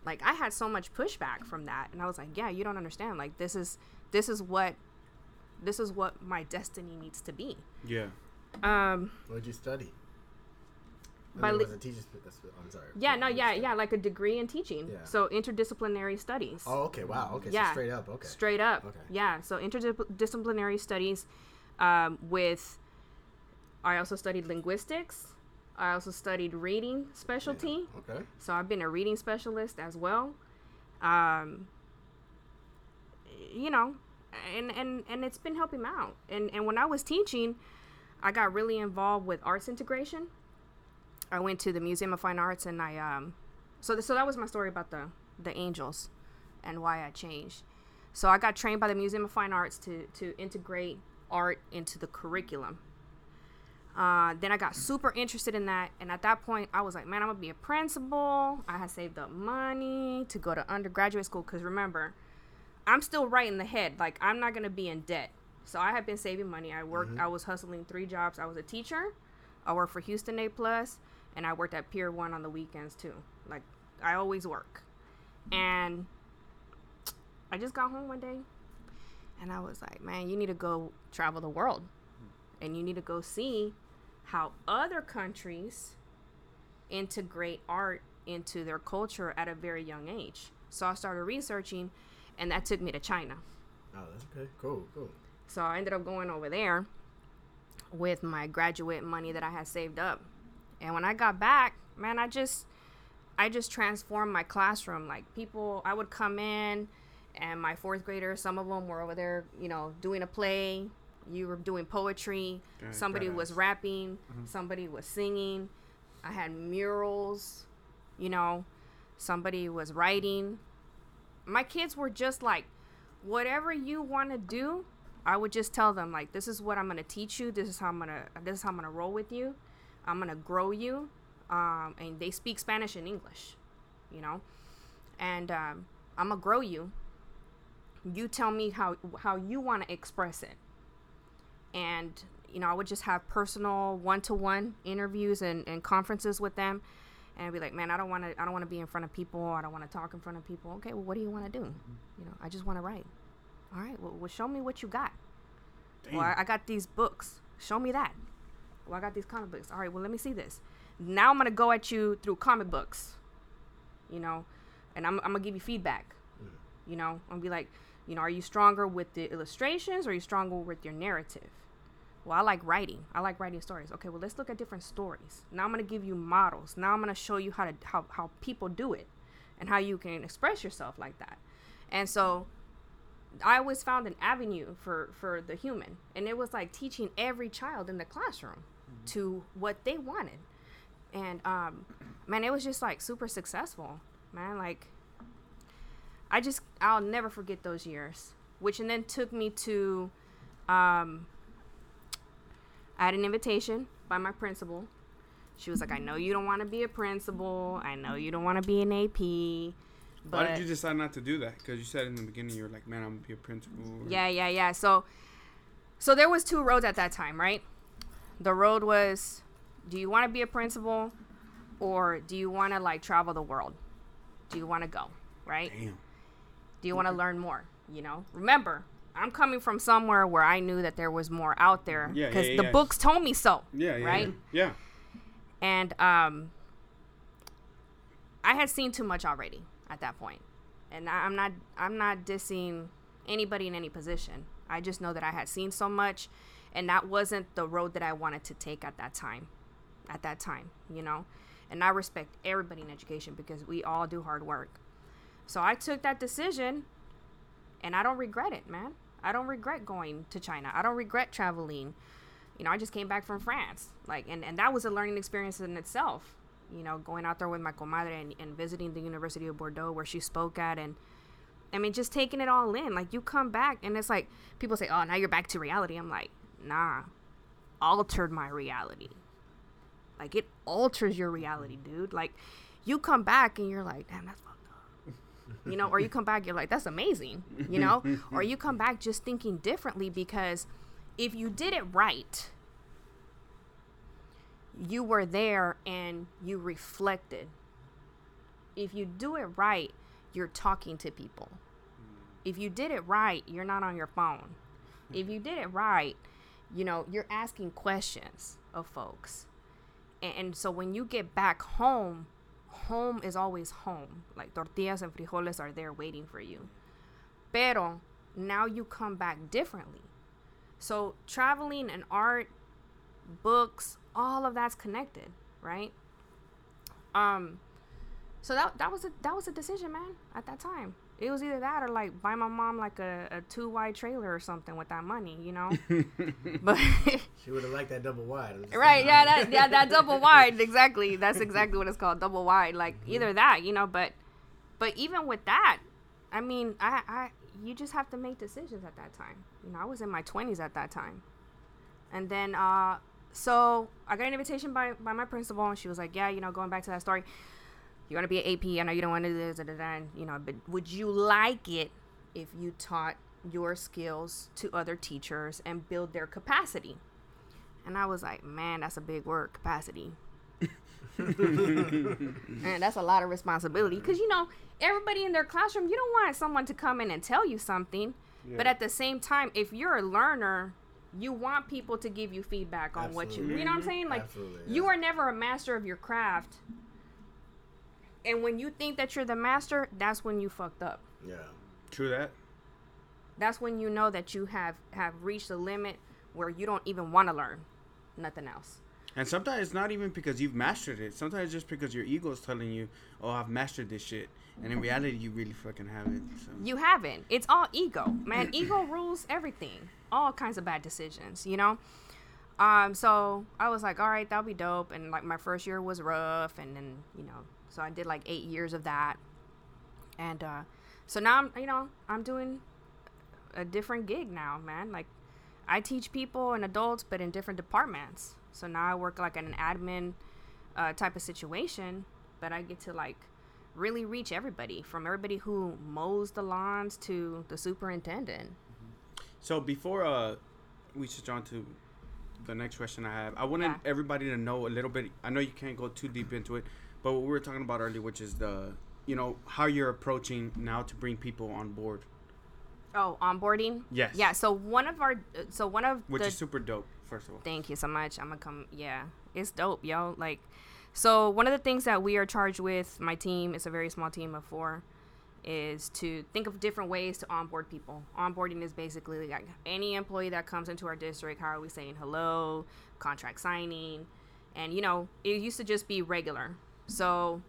Like I had so much pushback from that, and I was like, "Yeah, you don't understand. Like this is this is what this is what my destiny needs to be." Yeah. Um, What'd you study? By was teachers? that's- I'm sorry. yeah, no, yeah, yeah, like a degree in teaching. Yeah. So interdisciplinary studies. Oh, okay. Wow. Okay. Yeah. So straight up. Okay. Straight up. Okay. Yeah. So interdisciplinary studies um, with, I also studied linguistics. I also studied reading specialty. Okay. So I've been a reading specialist as well. Um, you know, and, and, and it's been helping out. And, and when I was teaching, I got really involved with arts integration. I went to the Museum of Fine Arts and I, um, so, th- so that was my story about the, the angels and why I changed. So I got trained by the Museum of Fine Arts to, to integrate art into the curriculum. Uh, then I got super interested in that, and at that point, I was like, "Man, I'm gonna be a principal." I had saved up money to go to undergraduate school because remember, I'm still right in the head. Like I'm not gonna be in debt, so I had been saving money. I worked. I was hustling three jobs. I was a teacher. I worked for Houston A Plus, and I worked at Pier One on the weekends too. Like I always work, and I just got home one day, and I was like, "Man, you need to go travel the world." and you need to go see how other countries integrate art into their culture at a very young age. So I started researching, and that took me to China. Oh, that's okay. Cool. Cool. So I ended up going over there with my graduate money that I had saved up. And when I got back, man, I just I just transformed my classroom. Like people, I would come in and my fourth graders, some of them were over there, you know, doing a play. You were doing poetry. Somebody was rapping. Mm-hmm. Somebody was singing. I had murals, you know, somebody was writing. My kids were just like, whatever you want to do, I would just tell them like, this is what I'm gonna teach you. This is how I'm gonna. This is how I'm gonna roll with you. I'm gonna grow you. Um, and they speak Spanish and English, you know, and um, I'm gonna grow you. You tell me how how you want to express it, and you know I would just have personal one to one interviews and, and conferences with them, and I'd be like, man, I don't want to I don't want to be in front of people. I don't want to talk in front of people. Okay, well, what do you want to do? You know, I just want to write. All right, well, well, show me what you got. Well, I, I got these books. Show me that. Well, I got these comic books. All right, well, let me see this. Now I'm gonna go at you through comic books. You know, and I'm, I'm gonna give you feedback. Mm. You know, I'm gonna be like, you know, are you stronger with the illustrations or are you stronger with your narrative? Well, I like writing. I like writing stories. Okay, well, let's look at different stories. Now I'm gonna give you models. Now I'm gonna show you how to how, how people do it and how you can express yourself like that. And so I always found an avenue for for the human, and it was like teaching every child in the classroom to what they wanted, and um, man, it was just like super successful, man. Like, I just I'll never forget those years, which and then took me to, um, I had an invitation by my principal. She was like, "I know you don't want to be a principal. I know you don't want to be an AP." But Why did you decide not to do that? Because you said in the beginning you were like, man, I'm gonna be a principal. Yeah, yeah, yeah. So, so there was two roads at that time, right? The road was, do you want to be a principal, or do you want to like travel the world? Do you want to go, right? Damn. Do you want to learn more? You know, remember, I'm coming from somewhere where I knew that there was more out there Yeah, because yeah, the yeah. books told me so. Yeah, yeah, Right? Yeah. and um i had seen too much already at that point and I, i'm not i'm not dissing anybody in any position i just know that i had seen so much and that wasn't the road that i wanted to take at that time at that time you know and i respect everybody in education because we all do hard work so i took that decision and i don't regret it man i don't regret going to china i don't regret traveling you know, I just came back from France. Like, and, and that was a learning experience in itself. You know, going out there with my comadre and, and visiting the University of Bordeaux where she spoke at and I mean, just taking it all in. Like you come back and it's like people say, "Oh, now you're back to reality." I'm like, "Nah, altered my reality." Like it alters your reality, dude. Like you come back and you're like, "Damn, that's fucked up." You know, or you come back, you're like, "That's amazing." You know, or you come back just thinking differently because if you did it right, you were there and you reflected. If you do it right, you're talking to people. If you did it right, you're not on your phone. If you did it right, you know, you're asking questions of folks. And, so when you get back home, home is always home. Like tortillas and frijoles are there waiting for you. Pero now you come back differently. So traveling and art, books, all of that's connected, right? Um so that that was a that was a decision, man, at that time. It was either that or like buy my mom like a, a two wide trailer or something with that money, you know. but She would have liked that double wide. Right, yeah, that yeah, that double wide, exactly. That's exactly what it's called, double wide. Like either that, you know, but but even with that, I mean, I I you just have to make decisions at that time. You know, I was in my twenties at that time, and then uh, so I got an invitation by by my principal, and she was like, yeah, you know, going back to that story, you want to be an AP. I know you don't want to do this, you know, but would you like it if you taught your skills to other teachers and build their capacity? And I was like, man, that's a big word, capacity. and that's a lot of responsibility because you know everybody in their classroom you don't want someone to come in and tell you something but at the same time if you're a learner you want people to give you feedback on what you you know what i'm saying like Absolutely, you are never a master of your craft and when you think that you're the master that's when you fucked up Yeah. True that. that's when you know that you have have reached a limit where you don't even want to learn nothing else And sometimes it's not even because you've mastered it. Sometimes it's just because your ego is telling you, "Oh, I've mastered this shit," and in reality, you really fucking haven't. So. You haven't. It's all ego, man. ego rules everything. All kinds of bad decisions, you know. Um, so I was like, all right, that'll be dope. And like my first year was rough, and then you know, so I did like eight years of that. And uh, so now I'm, you know, I'm doing a different gig now, man. Like I teach people and adults, but in different departments. So now I work like in an admin uh, type of situation, but I get to like really reach everybody from everybody who mows the lawns to the superintendent. So before uh, we switch on to the next question I have, I wanted Yeah. everybody to know a little bit. I know you can't go too deep into it, but what we were talking about earlier, which is the, you know, how you're approaching now to bring people on board, Oh, onboarding. Yes. Yeah. So one of our, so one of which the is super dope. First of all, Thank you so much. I'm gonna come. Yeah, it's dope, yo. Like, so one of the things that we are charged with, my team, it's a very small team of four, is to think of different ways to onboard people. Onboarding is basically like any employee that comes into our district. How are we saying hello? Contract signing, and you know, it used to just be regular. So,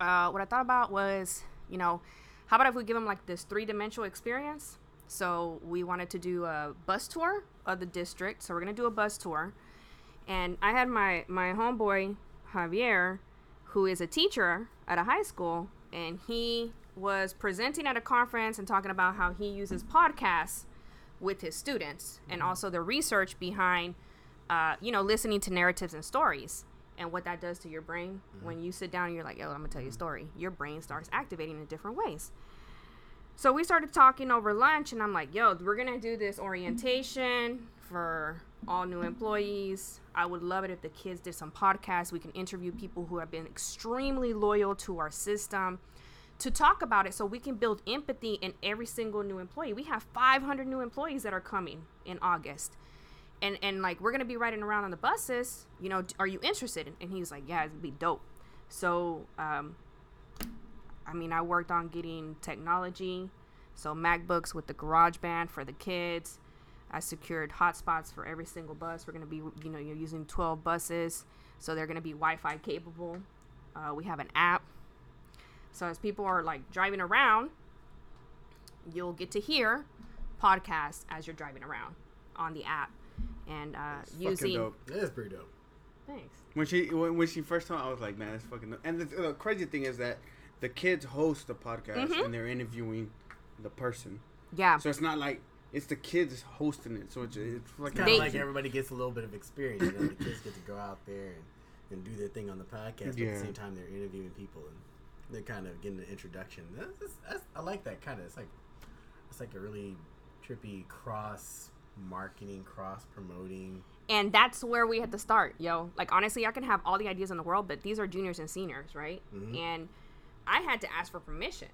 uh, what I thought about was, you know, how about if we give them like this three dimensional experience? So we wanted to do a bus tour of the district. So we're gonna do a bus tour, and I had my my homeboy Javier, who is a teacher at a high school, and he was presenting at a conference and talking about how he uses podcasts with his students and also the research behind, uh, you know, listening to narratives and stories and what that does to your brain mm-hmm. when you sit down and you're like, yo, I'm gonna tell you a mm-hmm. story. Your brain starts activating in different ways. So we started talking over lunch, and I'm like, yo, we're gonna do this orientation for all new employees. I would love it if the kids did some podcasts. We can interview people who have been extremely loyal to our system to talk about it so we can build empathy in every single new employee. We have 500 new employees that are coming in August. And, and like we're gonna be riding around on the buses you know are you interested and he was like yeah it'd be dope so um, I mean, I worked on getting technology, so MacBooks with the GarageBand for the kids. I secured hotspots for every single bus. We're gonna be, you know, you're using 12 buses, so they're gonna be Wi-Fi capable. Uh, we have an app, so as people are like driving around, you'll get to hear podcasts as you're driving around on the app, and uh, fucking using. dope. That is pretty dope. Thanks. When she when, when she first told me, I was like, man, that's fucking. dope. And the, the crazy thing is that the kids host the podcast Mhm. and they're interviewing the person. Yeah. So it's not like it's the kids hosting it. So it's, it's like Kind of like everybody gets a little bit of experience. You know, the kids get to go out there and, and do their thing on the podcast, but at the same time they're interviewing people and they're kind of getting an introduction. That's, that's, that's, I like that kind of. It's like it's like a really trippy cross marketing, cross promoting. and that's where we had to start yo. Like honestly i can have all the ideas in the world but these are juniors and seniors right? Mhm. and i had to ask for permission.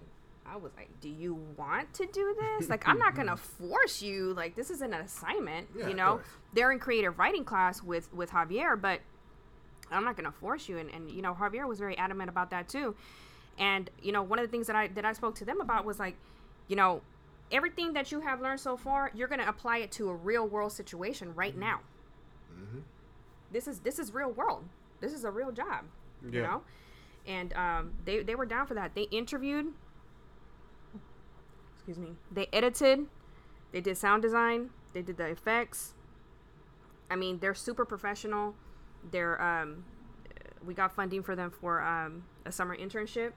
I was like do you want to do this? Like i'm not gonna force you. Like this is an assignment Yeah, you know? they're in creative writing class with with javier but i'm not gonna force you. And, and you know javier was very adamant about that too. And you know one of the things that i that i spoke to them about was like you know everything that you have learned so far you're gonna apply it to a real world situation right now Mm-hmm. this is this is real world. This is a real job. You know? And um, they, they were down for that. They interviewed excuse me. They edited, they did sound design, they did the effects. I mean, they're super professional. They're um we got funding for them for um, a summer internship.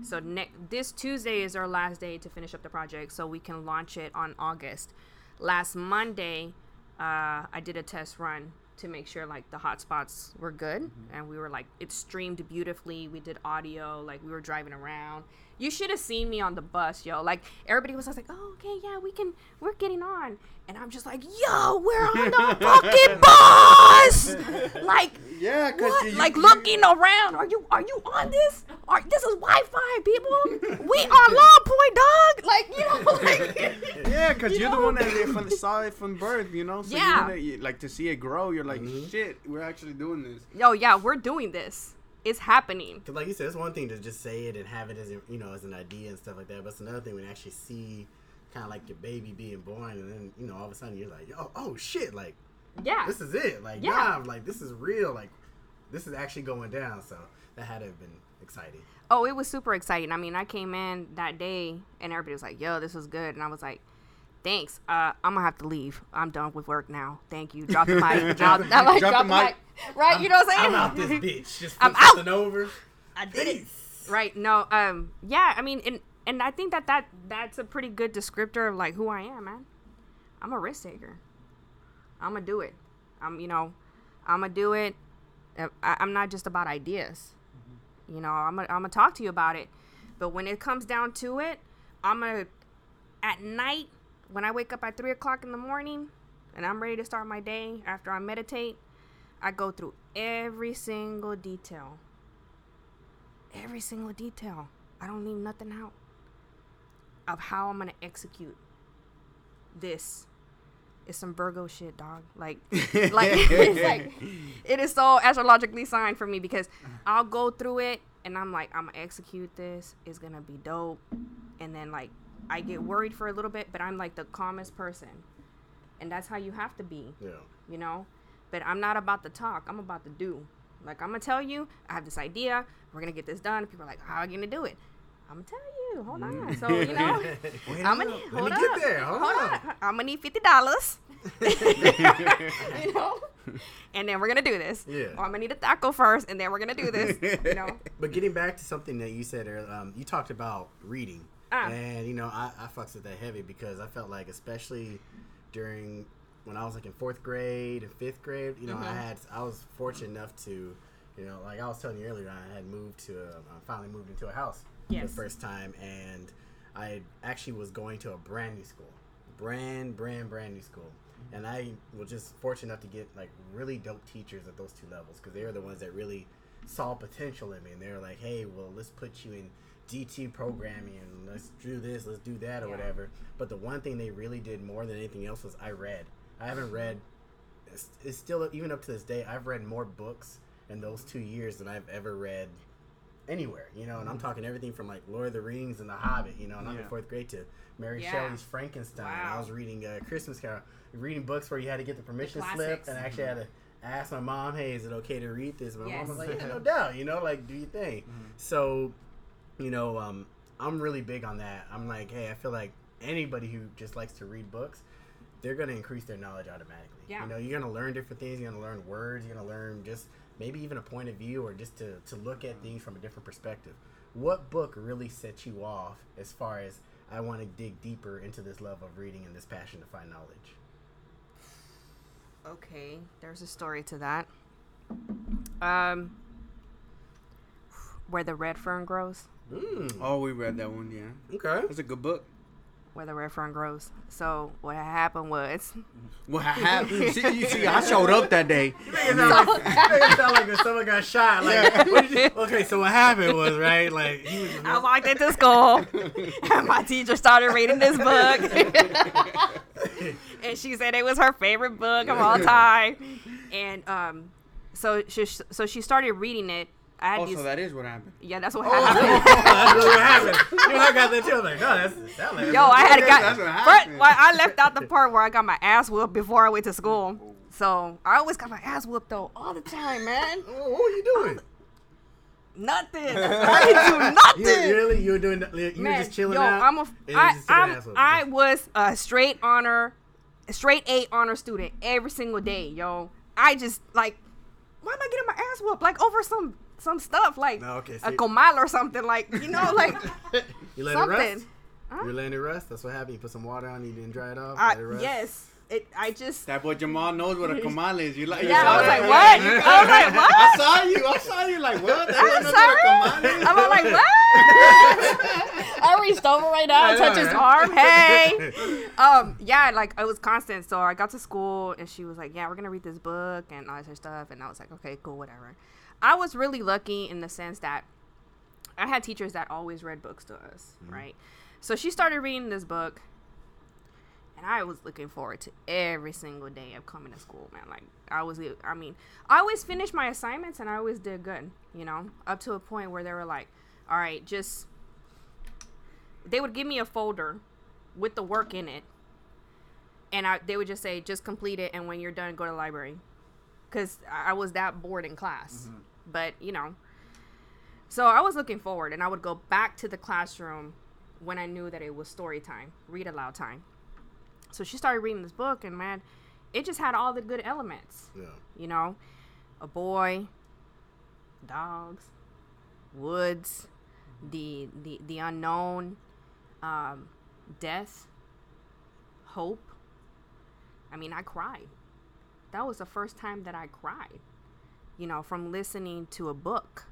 So next this Tuesday is our last day to finish up the project, so we can launch it on August. Last Monday, uh, I did a test run to make sure like the hotspots were good, and we were like it streamed beautifully. We did audio, like we were driving around. You should have seen me on the bus, yo. Like everybody was just like, "Oh, okay, yeah, we can, we're getting on," and I'm just like, "Yo, we're on the fucking bus!" like yeah, cause what? you- like you- looking around. Are you are you on this? Are this is Wi-Fi, people? we on Long Point, dog. Like you know, like Yeah, because You you are know? the one that they from, saw it from birth, you know. So Yeah. You wanna, like to see it grow. You're like, Mhm. shit, we're actually doing this. yo, yeah, we're doing this. It's happening. Cause like you said, it's one thing to just say it and have it as a, you know as an idea and stuff like that, but it's another thing when you actually see kind of like your baby being born, and then you know all of a sudden you're like, oh, oh shit, like Yeah, this is it, like Yeah. yeah, like this is real, like this is actually going down. So that had to have been exciting. Oh, it was super exciting. I mean, I came in that day and everybody was like, "Yo, this was good," and I was like, "Thanks. Uh, I'm gonna have to leave. I'm done with work now. Thank you. Drop the mic. Drop, I'm like, Drop drop, the the mic. mic. Right? you know what I'm saying? I'm out this bitch. Just I'm out. something over. I did it. Right. No. Um. Yeah. I mean, and and I think that that that's a pretty good descriptor of like who I am, man. I'm a risk taker. I'm gonna do it. I'm. You know, I'm gonna do it. Uh, I, I'm not just about ideas. You know, I'm gonna I'm gonna talk to you about it, but when it comes down to it, I'm gonna at night when I wake up at three o'clock in the morning and I'm ready to start my day after I meditate, I go through every single detail every single detail. I don't leave nothing out of how I'm gonna execute this. It's some Virgo shit, dog. Like, like, it's like it is so astrologically signed for me because I'll go through it and I'm like, I'm gonna execute this. It's gonna be dope, and then like I get worried for a little bit, but I'm like the calmest person, and that's how you have to be Yeah. you know. But I'm not about to talk. I'm about to do. Like I'm gonna tell you, I have this idea. We're gonna get this done. People are like, "How are you gonna do it?" I'm gonna tell you. Hold on. So you know, I'm gonna minute. hold Let me up. get there. Hold, on. on. I'm gonna need fifty dollars. you know, and then we're gonna do this. Yeah. Or I'm gonna need a taco first, and then we're gonna do this. You know. But getting back to something that you said earlier, um, you talked about reading, Ah. and you know I, I fucks with that heavy because I felt like especially during when I was like in fourth grade and fifth grade, you know I Mhm. had I was fortunate enough to, you know, like I was telling you earlier, I had moved to a, I finally moved into a house Yes. the first time, and I actually was going to a brand new school, brand brand brand new school. And I was just fortunate enough to get like really dope teachers at those two levels because they were the ones that really saw potential in me, and they were like, "Hey, well, let's put you in GT programming, and let's do this, let's do that, or Yeah. whatever." But the one thing they really did more than anything else was I read. I haven't read. It's, it's still even up to this day. I've read more books in those two years than I've ever read anywhere. You know, and I'm talking everything from like Lord of the Rings and The Hobbit. You know, and I'm in fourth grade to Mary Yeah. Shelley's Frankenstein. I was reading uh, Christmas Carol, reading books where you had to get the permission slip, and I actually had to ask my mom, "Hey, is it okay to read this?" My Yes. mom was like, "Yeah, no doubt." You know, like do your thing. Mm-hmm. So, you know, um, I'm really big on that. I'm like, hey, I feel like anybody who just likes to read books, they're gonna increase their knowledge automatically. Yeah. You know, you're gonna learn different things. You're gonna learn words. You're gonna learn just maybe even a point of view or just to, to look at things from a different perspective. what book really set you off as far as I want to dig deeper into this love of reading and this passion to find knowledge? Okay, there's a story to that. Um, where the red fern grows. Mm, Oh, we read that one. Yeah, okay. that's a good book. Where the red fern grows. So what happened was, What happened? see, you see, I showed up that day. You make it sound like, you make it sound like if someone got shot. Like, what did you, okay, so what happened was right. Like he was. Just, I walked into school, and my teacher started reading this book, and she said it was her favorite book of all time. And um, so she so she started reading it. I had Oh, these, so that is what happened. yeah, that's what Oh, happened. that's what happened. You know, I got that too. Like, no, that's that like Yo, I had That's got. what First, happened. well, I left out the part where I got my ass whooped before I went to school. So I always got my ass whooped though all the time, man. Oh, what were you doing? Nothing. I didn't do nothing. you really, you were doing, you were just chilling yo, out. I'm a, I, just took an I'm. I was a straight honor, straight A honor student every single day, yo. I just like, why am I getting my ass whooped? Like over some some stuff, like No, okay, a see- comal or something, like you know, like you let it rest. Huh? You letting it rest. That's what happened. You put some water on. it, You didn't dry it off. I, let it rest. yes, it. I just. That boy Jamal knows what a comal is. You like? Yeah, I was like, what? I was like, what? I saw you. I saw you. Like what? That I'm sorry. what a comal is. I'm like, what? I reached over right now and I touched his arm. Hey. Um, yeah, like it was constant. So I got to school and she was like, Yeah, we're gonna read this book and all this other stuff. And I was like, Okay, cool, whatever. I was really lucky in the sense that I had teachers that always read books to us, mm-hmm. right? So she started reading this book and I was looking forward to every single day of coming to school, man. Like I was, I mean, I always finished my assignments and I always did good, you know, up to a point where they were like, "All right, just." They would give me a folder with the work in it, and I they would just say, "Just complete it, and when you're done, go to the library," because I was that bored in class. Mm-hmm. But you know, so I was looking forward, and I would go back to the classroom when I knew that it was story time, read aloud time. So she started reading this book, and man, it just had all the good elements. Yeah. You know, a boy, dogs, woods, the the the unknown, um, death, hope. I mean, I cried. That was the first time that I cried. You know, from listening to a book,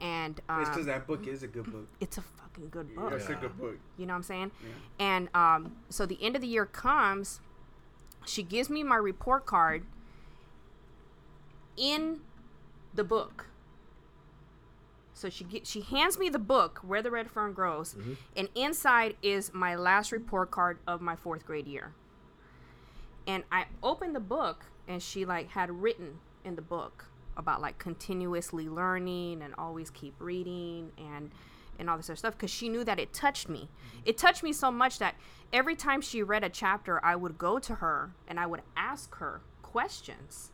and um, It's because that book is a good book. it's a fucking good book. It's a good book. You know what I'm saying? And um, so the end of the year comes. She gives me my report card in the book. So she get, she hands me the book where the red fern grows, and inside is my last report card of my fourth grade year. And I opened the book, and she like had written in the book about like continuously learning and always keep reading and and all this other stuff because she knew that it touched me. Mm-hmm. It touched me so much that every time she read a chapter, I would go to her and I would ask her questions.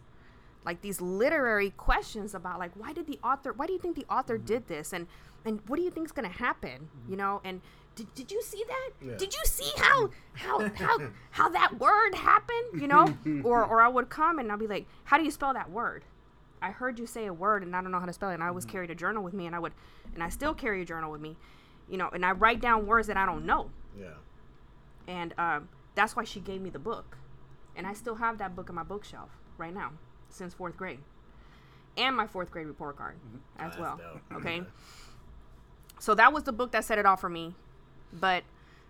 Like these literary questions about like why did the author why do you think the author mm-hmm. did this? And and what do you think is going to happen mm-hmm. you know and did, did you see that? Yeah. did you see how how how how that word happened? You know? Or or i would come and i'll be like how do you spell that word i heard you say a word and i don't know how to spell it and i always mm-hmm. carried a journal with me and i would and i still carry a journal with me you know and i write down words that i don't know. Yeah. and um, that's why she gave me the book. And i still have that book on my bookshelf right now since fourth grade and my fourth grade report card mm-hmm. as That's well dope. okay? So that was the book that set it off for me. But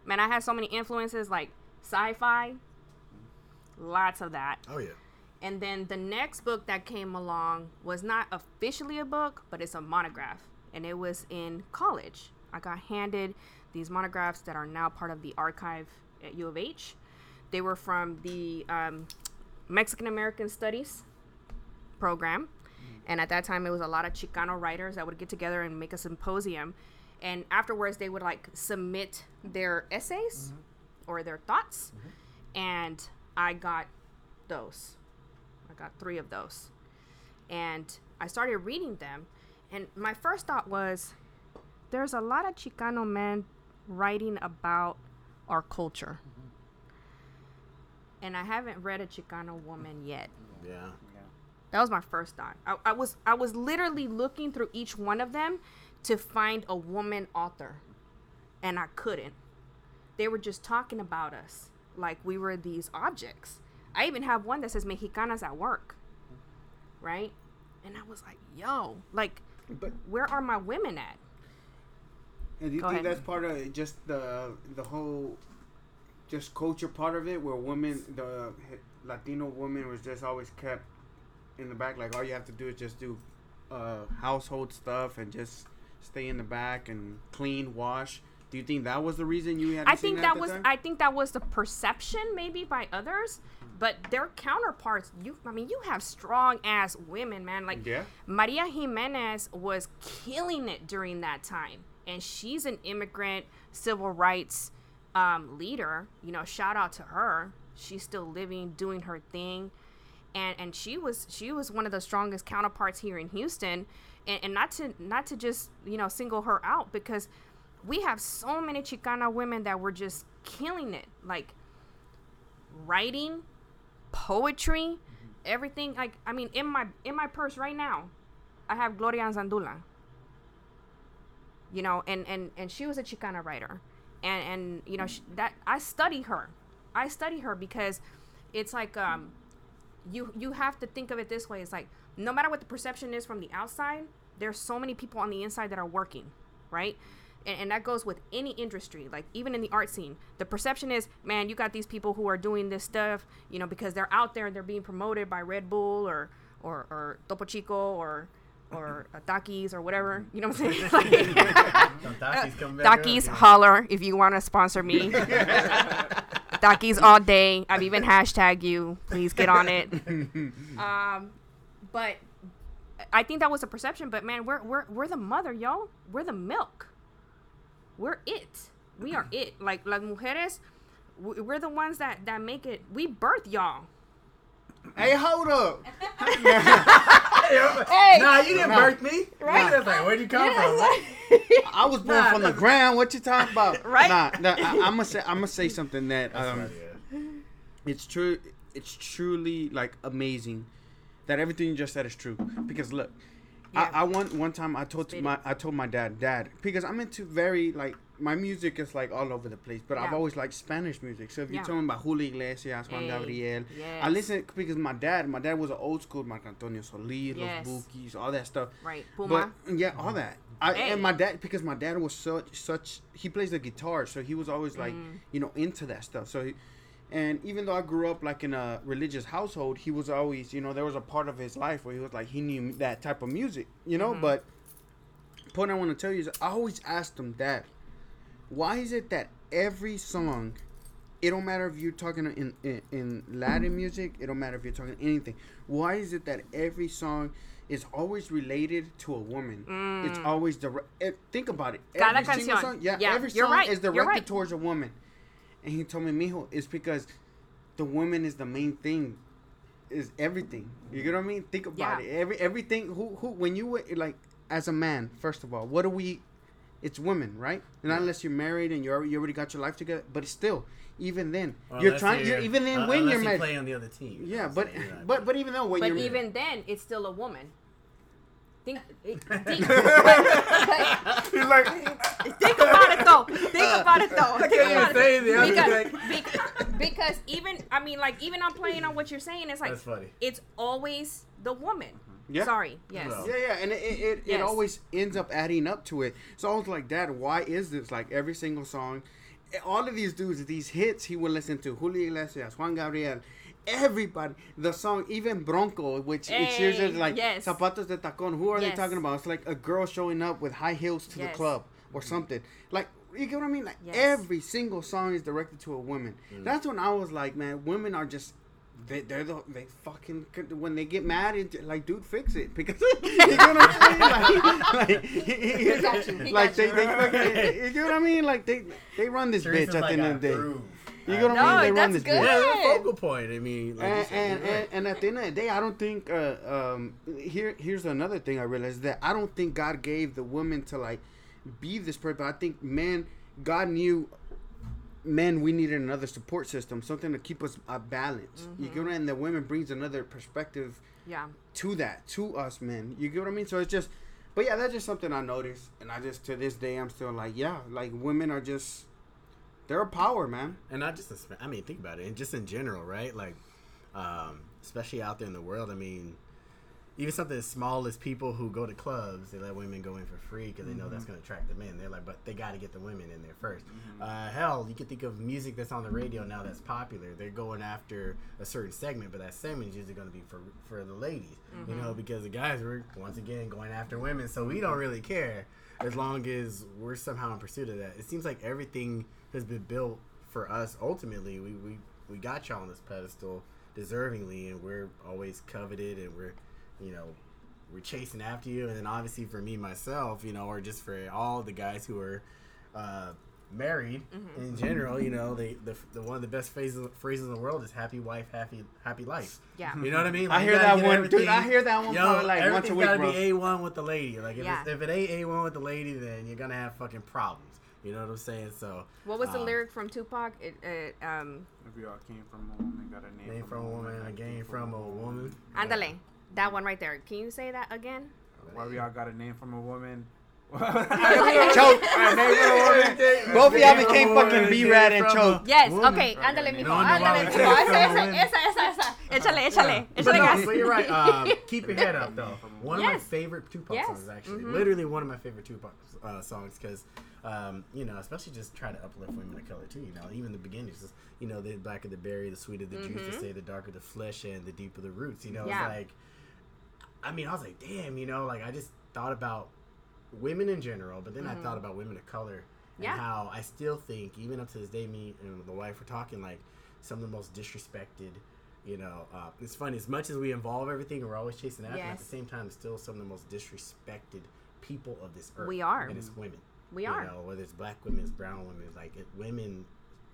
man i had so many influences like sci-fi mm-hmm. lots of that. Oh yeah. And then the next book that came along was not officially a book, but it's a monograph. And it was in college. I got handed these monographs that are now part of the archive at U of H. They were from the um, Mexican American Studies program. Mm. And at that time, it was a lot of Chicano writers that would get together and make a symposium. And afterwards, they would like submit their essays mm-hmm. or their thoughts. Mm-hmm. And I got those. Got three of those. And I started reading them. And my first thought was there's a lot of Chicano men writing about our culture. And I haven't read a Chicano woman yet. Yeah. That was my first thought. I, I was I was literally looking through each one of them to find a woman author, and I couldn't. They were just talking about us like we were these objects. I even have one that says Mexicanas at work, right? And I was like, yo, like, But where are my women at? and do you Go think ahead. that's part of just the the whole just culture part of it, where women, the Latino woman, was just always kept in the back. Like all you have to do is just do uh, household stuff and just stay in the back and clean, wash. Do you think that was the reason you had? I think that was I think that was the perception maybe by others, but their counterparts. You, I mean, you have strong ass women, man. Like Yeah. Maria Jimenez was killing it during that time, and she's an immigrant civil rights um, leader. You know, shout out to her. She's still living, doing her thing, and and she was she was one of the strongest counterparts here in Houston, and, and not to not to just you know single her out because we have so many Chicana women that were just killing it, like writing, poetry, everything. Like I mean, in my in my purse right now, I have Gloria Anzaldúa. You know, and and and she was a Chicana writer, and and you know sh that I study her, I study her because it's like um, you you have to think of it this way. It's like no matter what the perception is from the outside, there's so many people on the inside that are working, right? And, and that goes with any industry, like even in the art scene. The perception is, man, you got these people who are doing this stuff, you know, because they're out there, and they're being promoted by Red Bull or or, or Topo Chico or or uh, Takis or whatever. You know what I'm saying? Like, Takis Takis, holler if you want to sponsor me. Takis all day. I've even hashtag you. Please get on it. um, but I think that was a perception. But man, we're we're we're the mother, y'all. We're the milk. We're it. We are it. Like las mujeres, we're the ones that that make it. We birth y'all. Hey, hold up! Hey, Nah, you didn't Nah. birth me. Right? You was like, where'd you come from? I was born Nah, from the ground. What you talking about? Right? Nah, nah I, I'm gonna say I'm gonna say something that um, it's true. It's truly like amazing that everything you just said is true. Because look, Yeah. I, I one one time I told my. I told my dad, Dad, because I'm into very like my music is like all over the place, but I've always liked Spanish music. So if you Yeah. tell me about Julio Iglesias, Juan Hey, Gabriel, I listen because my dad, my dad was an old school Marco Antonio Solis, Yes. Los Bukis, all that stuff. Right, Puma. But yeah, all that. I, Hey. And my dad, because my dad was such such, he plays the guitar, so he was always like, Mm. you know, into that stuff. So, he, and even though I grew up like in a religious household, he was always, you know, there was a part of his life where he was like, he knew that type of music, you know. Mm-hmm. But point I want to tell you is, I always asked him, that. why is it that every song, it don't matter if you're talking in, in in Latin music, it don't matter if you're talking anything. Why is it that every song is always related to a woman? It's always direct. Think about it. Mm. Cada Every canción. song, yeah, Yeah, every song right, is directed right. towards a woman. And he told me, Mijo, it's because the woman is the main thing, is everything. You get what I mean? Think about Yeah. it. Every everything. Who who when you were like as a man, first of all, what do we? It's women, right? And unless you're married and you're you already got your life together, but still, even then, Or you're trying. You're, even then, uh, when you're you married, play on the other team. yeah, That's but it, but but even though when But you're even then, it's still a woman. Think, think, think He's like, think about it though. Think about it though. Think can't about even say anything. Because, because, because even I mean, like even I'm playing on what you're saying. It's like That's funny. it's always the woman. Yeah. Sorry. Yes. No. Yeah, yeah, and it it, it, Yes. it always ends up adding up to it. So I was like, Dad, why is this? Like every single song, eh, all of these dudes, these hits, he would listen to Julio Iglesias, Juan Gabriel, everybody. The song, even Bronco, which it's usually like yes. Zapatos de Tacón. Who are they talking about? It's like a girl showing up with high heels to the club or something. Like. You get what I mean? Like Yes. every single song is directed to a woman. Mm. That's when I was like, man, women are just they, they're the they fucking when they get mad it like dude fix it because you know what I'm saying like, like, He he like got they, you. they you get what I mean like they they run this Teresa's bitch at the end I of the day approve. You get what I mean they run that's this good. bitch Yeah, that's a focal point. I mean, like and, said, and, right. and, and at the end of the day, I don't think. Uh, um, here, here's another thing I realized that I don't think God gave the woman to like be this person. I think man, God knew men we needed another support system, something to keep us uh, balanced. You get what I mean? And the women brings another perspective Yeah. to that to us men. You get what I mean? So it's just. But yeah, that's just something I noticed, and I just to this day I'm still like, yeah, like women are just they're a power, man. and not just in I mean, think about it, and just in general, right? Like, um, especially out there in the world. I mean, even something as small as people who go to clubs, they let women go in for free because they know that's going to attract the men. They're like, but they got to get the women in there 1st Uh, hell, you can think of music that's on the radio now that's popular. They're going after a certain segment, but that segment is usually going to be for for the ladies, you know, because the guys were once again going after women, so we don't really care as long as we're somehow in pursuit of that. It seems like everything has been built for us. Ultimately, we we, we got y'all on this pedestal deservingly, and we're always coveted, and we're you know we're chasing after you. And then obviously for me myself, you know, or just for all the guys who are uh, married in general, you know, they the, the one of the best phrases phrases in the world is "happy wife, happy happy life." Yeah. You know what I mean? I hear that one, dude. I hear that one Yo, probably like once a week, gotta bro. be a one with the lady. Like if, Yeah. it's, if it ain't a one with the lady, then you're gonna have fucking problems. You know what I'm saying? So What was the um, lyric from Tupac? It, it um, If we all came from a woman, got a name, Name from a woman, I came from a woman. Andale. That one right there. Can you say that again? Why we all got a name from a woman? Choke. Both of y'all became fucking B-Rad and choke. Yes. Woman. Okay. Ándale, mijo. No wonder why Ándale, we mijo. Esa, esa, esa, esa, esa. Échale, échale. But Échale gas. but you're right. Um, keep your head up, though. One of my favorite Tupac Yes. songs, actually. Mhm. Literally one of my favorite Tupac uh, songs, because, um, you know, especially just try to uplift women of color, too. You know, even the beginnings, just, you know, the blacker the berry, the sweeter the juice, Mhm. they say the darker the flesh, and the deeper the roots. You know, Yeah. it's like, I mean, I was like, damn, you know, like, I just thought about women in general, but then I Mhm. thought about women of color and Yeah. how I still think, even up to this day, me and the wife were talking like some of the most disrespected. You know, uh, it's funny as much as we involve everything, we're always chasing after. At the same time, it's still some of the most disrespected people of this earth. We are. and it's women. We you are. know, whether it's black women, it's brown women. It's like it, women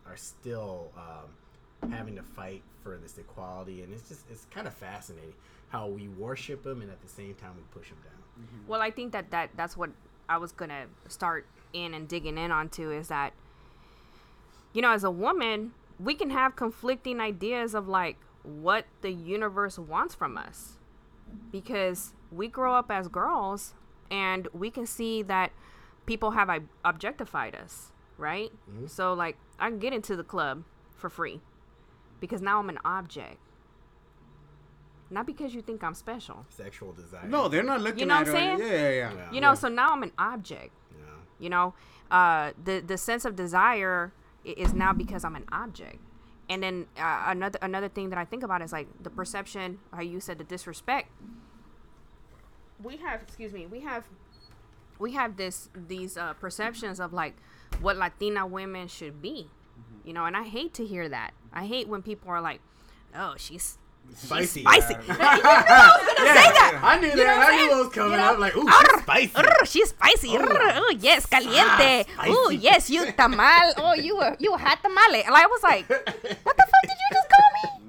are still um, having to fight for this equality, and it's just it's kind of fascinating how we worship them and at the same time we push them down. Mm-hmm. Well, I think that, that that's what I was gonna start in and digging in onto is that, you know, as a woman, we can have conflicting ideas of like what the universe wants from us, because we grow up as girls and we can see that people have objectified us, right? Mm-hmm. So like I can get into the club for free because now I'm an object. Not because you think I'm special. Sexual desire. No, they're not looking You know at what I'm saying? Yeah, yeah, yeah. Yeah. You know, so now I'm an object. Yeah. You know, uh, the the sense of desire is now because I'm an object. And then uh, another another thing that I think about is like the perception, how you said the disrespect. We have, excuse me, we have, we have this these uh, perceptions of like what Latina women should be, you know, and I hate to hear that. I hate when people are like, "Oh, she's Spicy. spicy." Yeah. say that. I knew You that. know I'm knew saying? what was coming You know? up. Like, ooh, she's spicy. Urgh, she's spicy. Oh. Urgh, oh, yes, caliente. Ah, Oh, spicy. yes, you tamal. Oh, you were you had tamale. And I was like, what the fuck did you just call me?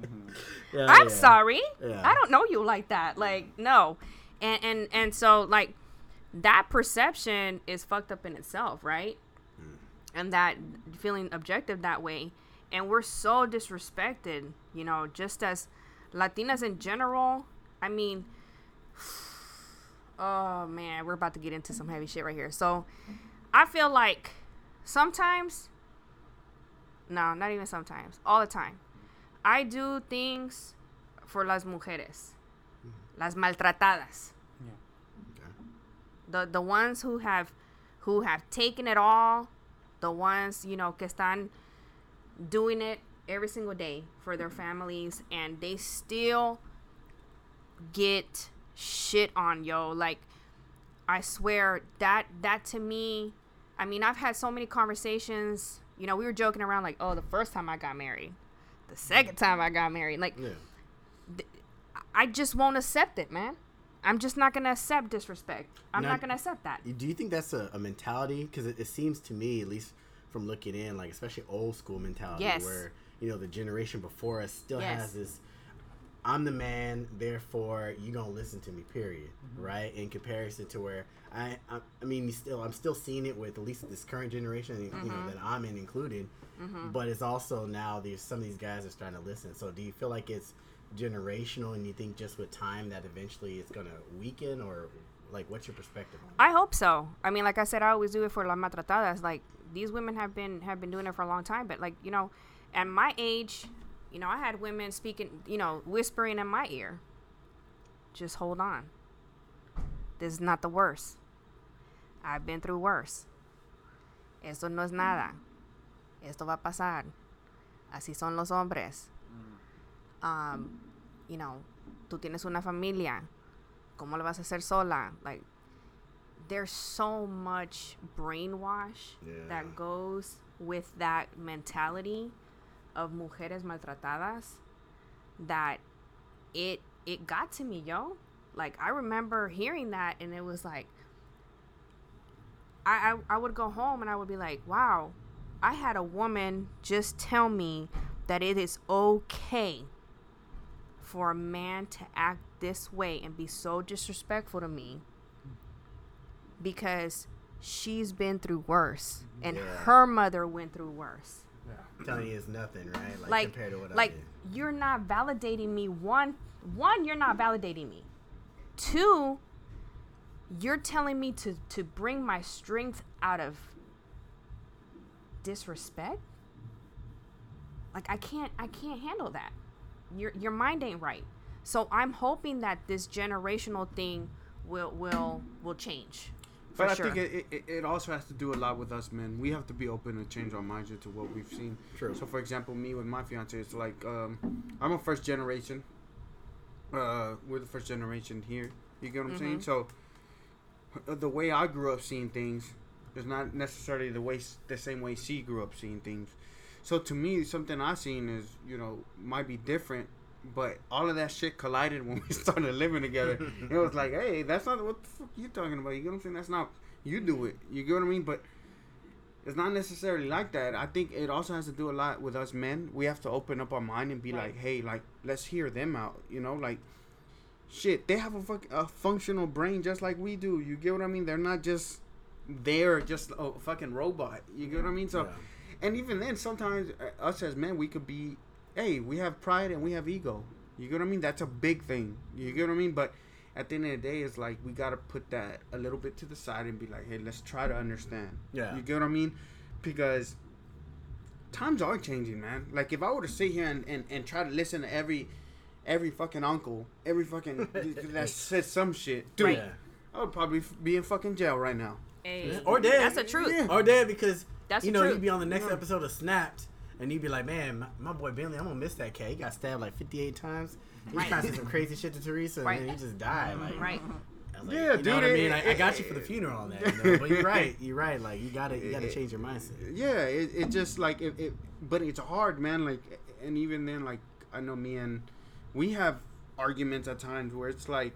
Yeah, I'm yeah. sorry. Yeah. I don't know you like that. Like, no. And and and so like that perception is fucked up in itself, right? Mm. And that feeling objective that way. And we're so disrespected, you know, just as Latinas in general. I mean, oh man, we're about to get into some heavy shit right here. So I feel like sometimes, no, not even sometimes, all the time, I do things for las mujeres, mm-hmm. las maltratadas, Okay. the the ones who have who have taken it all, the ones you know que están doing it every single day for their families, and they still get shit on yo like i swear that that to me i mean i've had so many conversations you know we were joking around like oh the first time i got married the second time i got married like Yeah. i just won't accept it man i'm just not gonna accept disrespect i'm Now- not gonna accept that Do you think that's a, a mentality? Because it, it seems to me, at least from looking in, like especially old school mentality, Yes. where you know the generation before us still Yes. has this. I'm the man, therefore you gonna listen to me. Period. Mm-hmm. Right? In comparison to where I, I, I mean, still, I'm still seeing it with at least this current generation, you Mm-hmm. know, that I'm in included. But it's also now there's some of these guys are starting to listen. So do you feel like it's generational, and you think just with time that eventually it's gonna weaken, or like what's your perspective on? it? I hope so. I mean, like I said, I always do it for las maltratadas. Like these women have been have been doing it for a long time. But like you know, at my age, you know, I had women speaking, you know, whispering in my ear. Just hold on. This is not the worst. I've been through worse. Esto no es nada. Esto va a pasar. Así son los hombres. Um, you know, tú tienes una familia. ¿Cómo lo vas a hacer sola? Like, there's so much brainwash Yeah. that goes with that mentality of mujeres maltratadas that it it got to me, yo. Like I remember hearing that and it was like I, I I would go home and I would be like, wow, I had a woman just tell me that it is okay for a man to act this way and be so disrespectful to me because she's been through worse and Yeah. her mother went through worse telling you it's nothing, right? Like, like compared to what like I did. you're not validating me one one you're not validating me. Two you're telling me to to bring my strength out of disrespect? Like i can't i can't handle that. Your your mind ain't right. So i'm hoping that this generational thing will will will change But I sure. think it, it, it also has to do a lot with us men. We have to be open to change our minds to what we've seen. True. So, for example, me with my fiance, it's like um, I'm a first generation. Uh, we're the first generation here. You get what I'm saying? So, uh, the way I grew up seeing things is not necessarily the way the same way she grew up seeing things. So to me, something I seen is you know might be different, but all of that shit collided when we started living together. it was like, hey, that's not what the fuck you talking about. You get what I'm saying? That's not you do it. You get what I mean? But it's not necessarily like that. I think it also has to do a lot with us men. We have to open up our mind and be Right. like, hey, like let's hear them out. You know, like shit, they have a fuck, a functional brain just like we do. You get what I mean? They're not just they're just a fucking robot. You get what I mean? So, Yeah. and even then, sometimes uh, us as men, we could be, hey, we have pride and we have ego. You get what I mean? That's a big thing. You get what I mean? But at the end of the day, it's like we gotta put that a little bit to the side and be like, hey, let's try to understand. Yeah. You get what I mean? Because times are changing, man. Like if I were to sit here and, and, and try to listen to every every fucking uncle, every fucking that said some shit, dude, Yeah. I would probably be in fucking jail right now. Hey, Or dead. that's the truth Yeah. Or dead because That's you know truth. you'd be on the next episode of Snapped and you'd be like, man, my, my boy Bentley, I'm gonna miss that cat. He got stabbed like 58 times. He Right. tried to say some crazy shit to Teresa and Right. then he just died. Like, mm-hmm. right like, Yeah, you know dude, what I it- mean? I, I got you for the funeral on that. You know? But you're right. You're right. Like you gotta you gotta It- change your mindset. yeah it, it just like it, it but it's hard man like and even then like i know me and we have arguments at times where it's like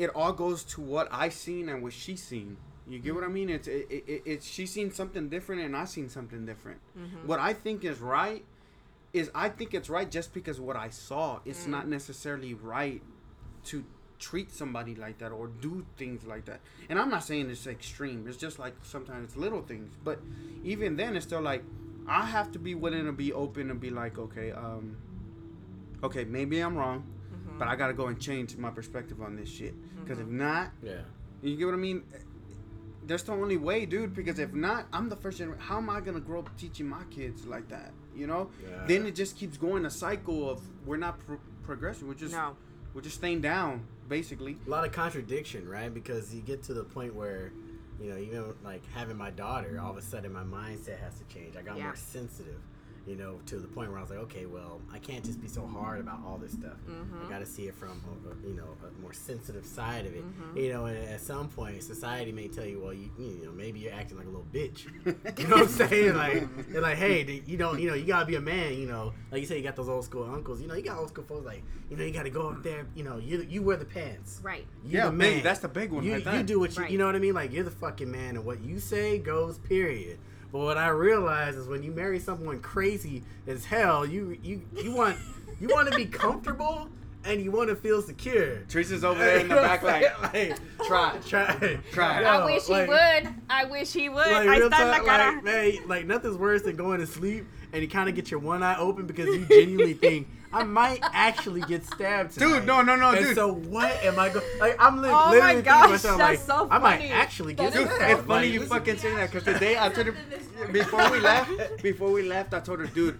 it all goes to what i seen and what she seen you get what i mean it's it, it, it's she's seen something different and i seen something different mm-hmm. what i think is right is i think it's right just because what i saw it's mm. not necessarily right to treat somebody like that or do things like that. And I'm not saying it's extreme. It's just like sometimes it's little things. But even then, it's still like I have to be willing to be open and be like, okay, um, okay, maybe I'm wrong, mm-hmm. but I gotta go and change my perspective on this shit. Because if mm-hmm. not, Yeah. you get what I mean? That's the only way, dude. Because if not, I'm the first generation. How am I gonna grow up teaching my kids like that? You know? Yeah. Then it just keeps going a cycle of we're not pro- progressing. We're just No. we're just staying down, basically. a lot of contradiction, right? Because you get to the point where, you know, even like having my daughter, all of a sudden my mindset has to change. I got Yeah. more sensitive, you know, to the point where I was like, okay, well, I can't just be so hard about all this stuff. Mm-hmm. I got to see it from, a, a- you know, a more sensitive side of it. Mm-hmm. You know, and at some point, society may tell you, well, you, you know, maybe you're acting like a little bitch. you know what I'm saying? Like, they're like, hey, you don't, you know, you gotta be a man. You know, like you say, you got those old school uncles. You know, you got old school folks like, you know, you got to go up there. You know, you you wear the pants. right You're Yeah, the big- man. that's the big one You, right you do what you, Right. you know what I mean? Like you're the fucking man, and what you say goes. Period. But what I realize is when you marry someone crazy as hell, you you you want you want to be comfortable, and you want to feel secure. Teresa's over there in the back, like, like try. try, Try. Yo, I wish he like- would. I wish he would. Like, Ahí real está talk, cara. like, man, like nothing's worse than going to sleep and you kind of get your one eye open because you genuinely think I might actually get stabbed. Tonight. Dude, no, no, no, and dude. So what am I going? Like I'm li- Oh my literally thinking to gosh, myself, that's like so I might funny. actually get That is stabbed. It's funny Like, you fucking say that because today I told her before we left, before we left, I told her, dude,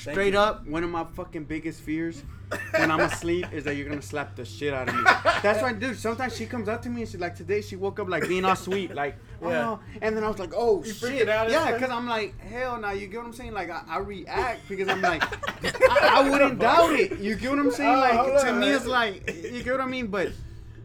straight up, one of my fucking biggest fears when I'm asleep is that you're gonna slap the shit out of me. That's why, dude. Sometimes she comes up to me and she's like, today she woke up like being all sweet, like, Yeah. oh, and then I was like, oh You shit, freaking out yeah, because I'm like, hell, no, you get what I'm saying? Like, I, I react because I'm like, I, I wouldn't doubt it. You get what I'm saying? Oh, Like, hold to on. me, it's like, you get what I mean? But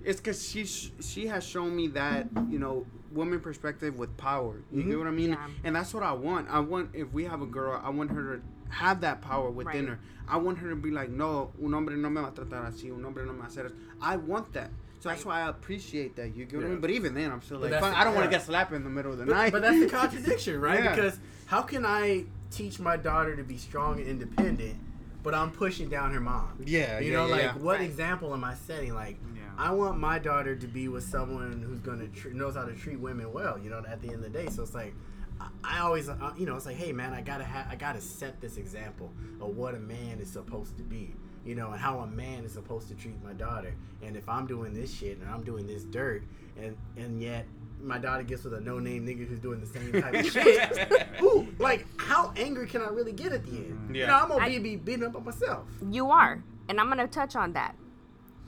it's because she sh- she has shown me that you know woman perspective with power. You Mm-hmm. get what I mean? Yeah. And that's what I want. I want if we have a girl, I want her to have that power within Right. her. I want her to be like, no, un hombre no me va a tratar así, un hombre no me va a hacer eso. I want that. So that's why I appreciate that. You get what I mean? But even then, I'm still But like, that's the- I don't want to yeah. get slapped in the middle of the But, night. but that's the contradiction, right? Yeah. Because how can I teach my daughter to be strong and independent, but I'm pushing down her mom? Yeah, you yeah, know, yeah, like yeah. what Right. example am I setting? Like, Yeah. I want my daughter to be with someone who's gonna tr- knows how to treat women well. You know, at the end of the day, so it's like. I- I always, uh, you know, it's like, hey man, I gotta have, I gotta set this example of what a man is supposed to be, you know, and how a man is supposed to treat my daughter. And if I'm doing this shit and I'm doing this dirt, and and yet my daughter gets with a no-name nigga who's doing the same type of shit, who, like, how angry can I really get at the end? You Yeah. know, I'm gonna I- be, be beating up on myself. You are, and I'm gonna touch on that.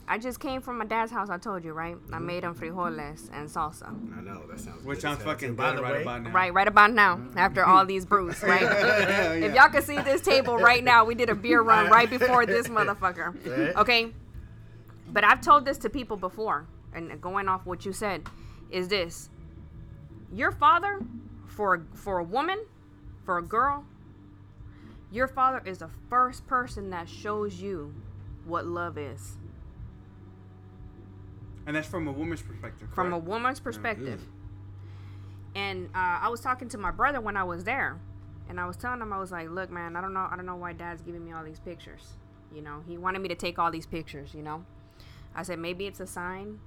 I just came from my dad's house. I told you, right? I mm-hmm. made him frijoles and salsa. I know that sounds. Which good sounds as fucking too. By good the right way, about now. Right, right about now, mm-hmm. after all these brews, right? Yeah, If y'all can see this table right now, we did a beer run right before this motherfucker. Okay? But I've told this to people before, and going off what you said, is this your father for for a woman, for a girl, your father is the first person that shows you what love is. And that's from a woman's perspective. from a woman's perspective. And uh, I was talking to my brother when I was there, and I was telling him I was like, "Look, man, I don't know, I don't know why Dad's giving me all these pictures. You know, he wanted me to take all these pictures. You know, I said maybe it's a sign